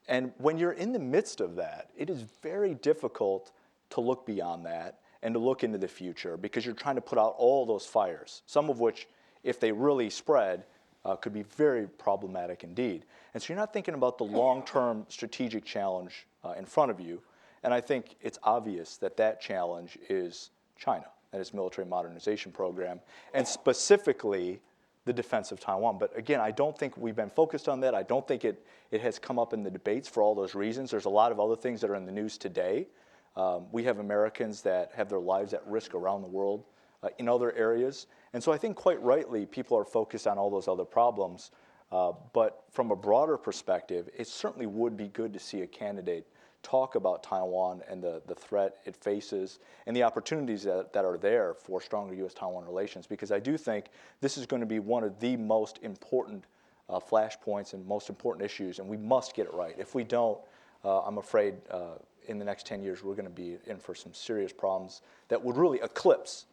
And when you're in the midst of that, it is very difficult to look beyond that and to look into the future because you're trying to put out all those fires, some of which, if they really spread, uh, could be very problematic indeed. And so you're not thinking about the long term strategic challenge uh, in front of you. And I think it's obvious that that challenge is China and its military modernization program, and specifically the defense of Taiwan. But again, I don't think we've been focused on that. I don't think it, it has come up in the debates for all those reasons. There's a lot of other things that are in the news today. Um, we have Americans that have their lives at risk around the world uh, in other areas. And so I think quite rightly, people are focused on all those other problems. Uh, but from a broader perspective, it certainly would be good to see a candidate talk about Taiwan and the, the threat it faces and the opportunities that, that are there for stronger U.S. Taiwan relations, because I do think this is going to be one of the most important uh, flashpoints and most important issues, and we must get it right. If we don't, uh, I'm afraid uh, in the next 10 years we're going to be in for some serious problems that would really eclipse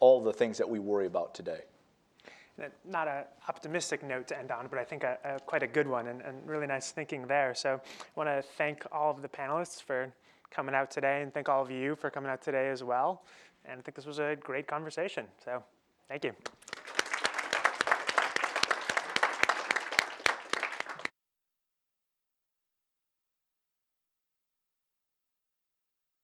all the things that we worry about today. Not an optimistic note to end on, but I think a, a quite a good one and, and really nice thinking there. So I want to thank all of the panelists for coming out today and thank all of you for coming out today as well. And I think this was a great conversation. So thank you.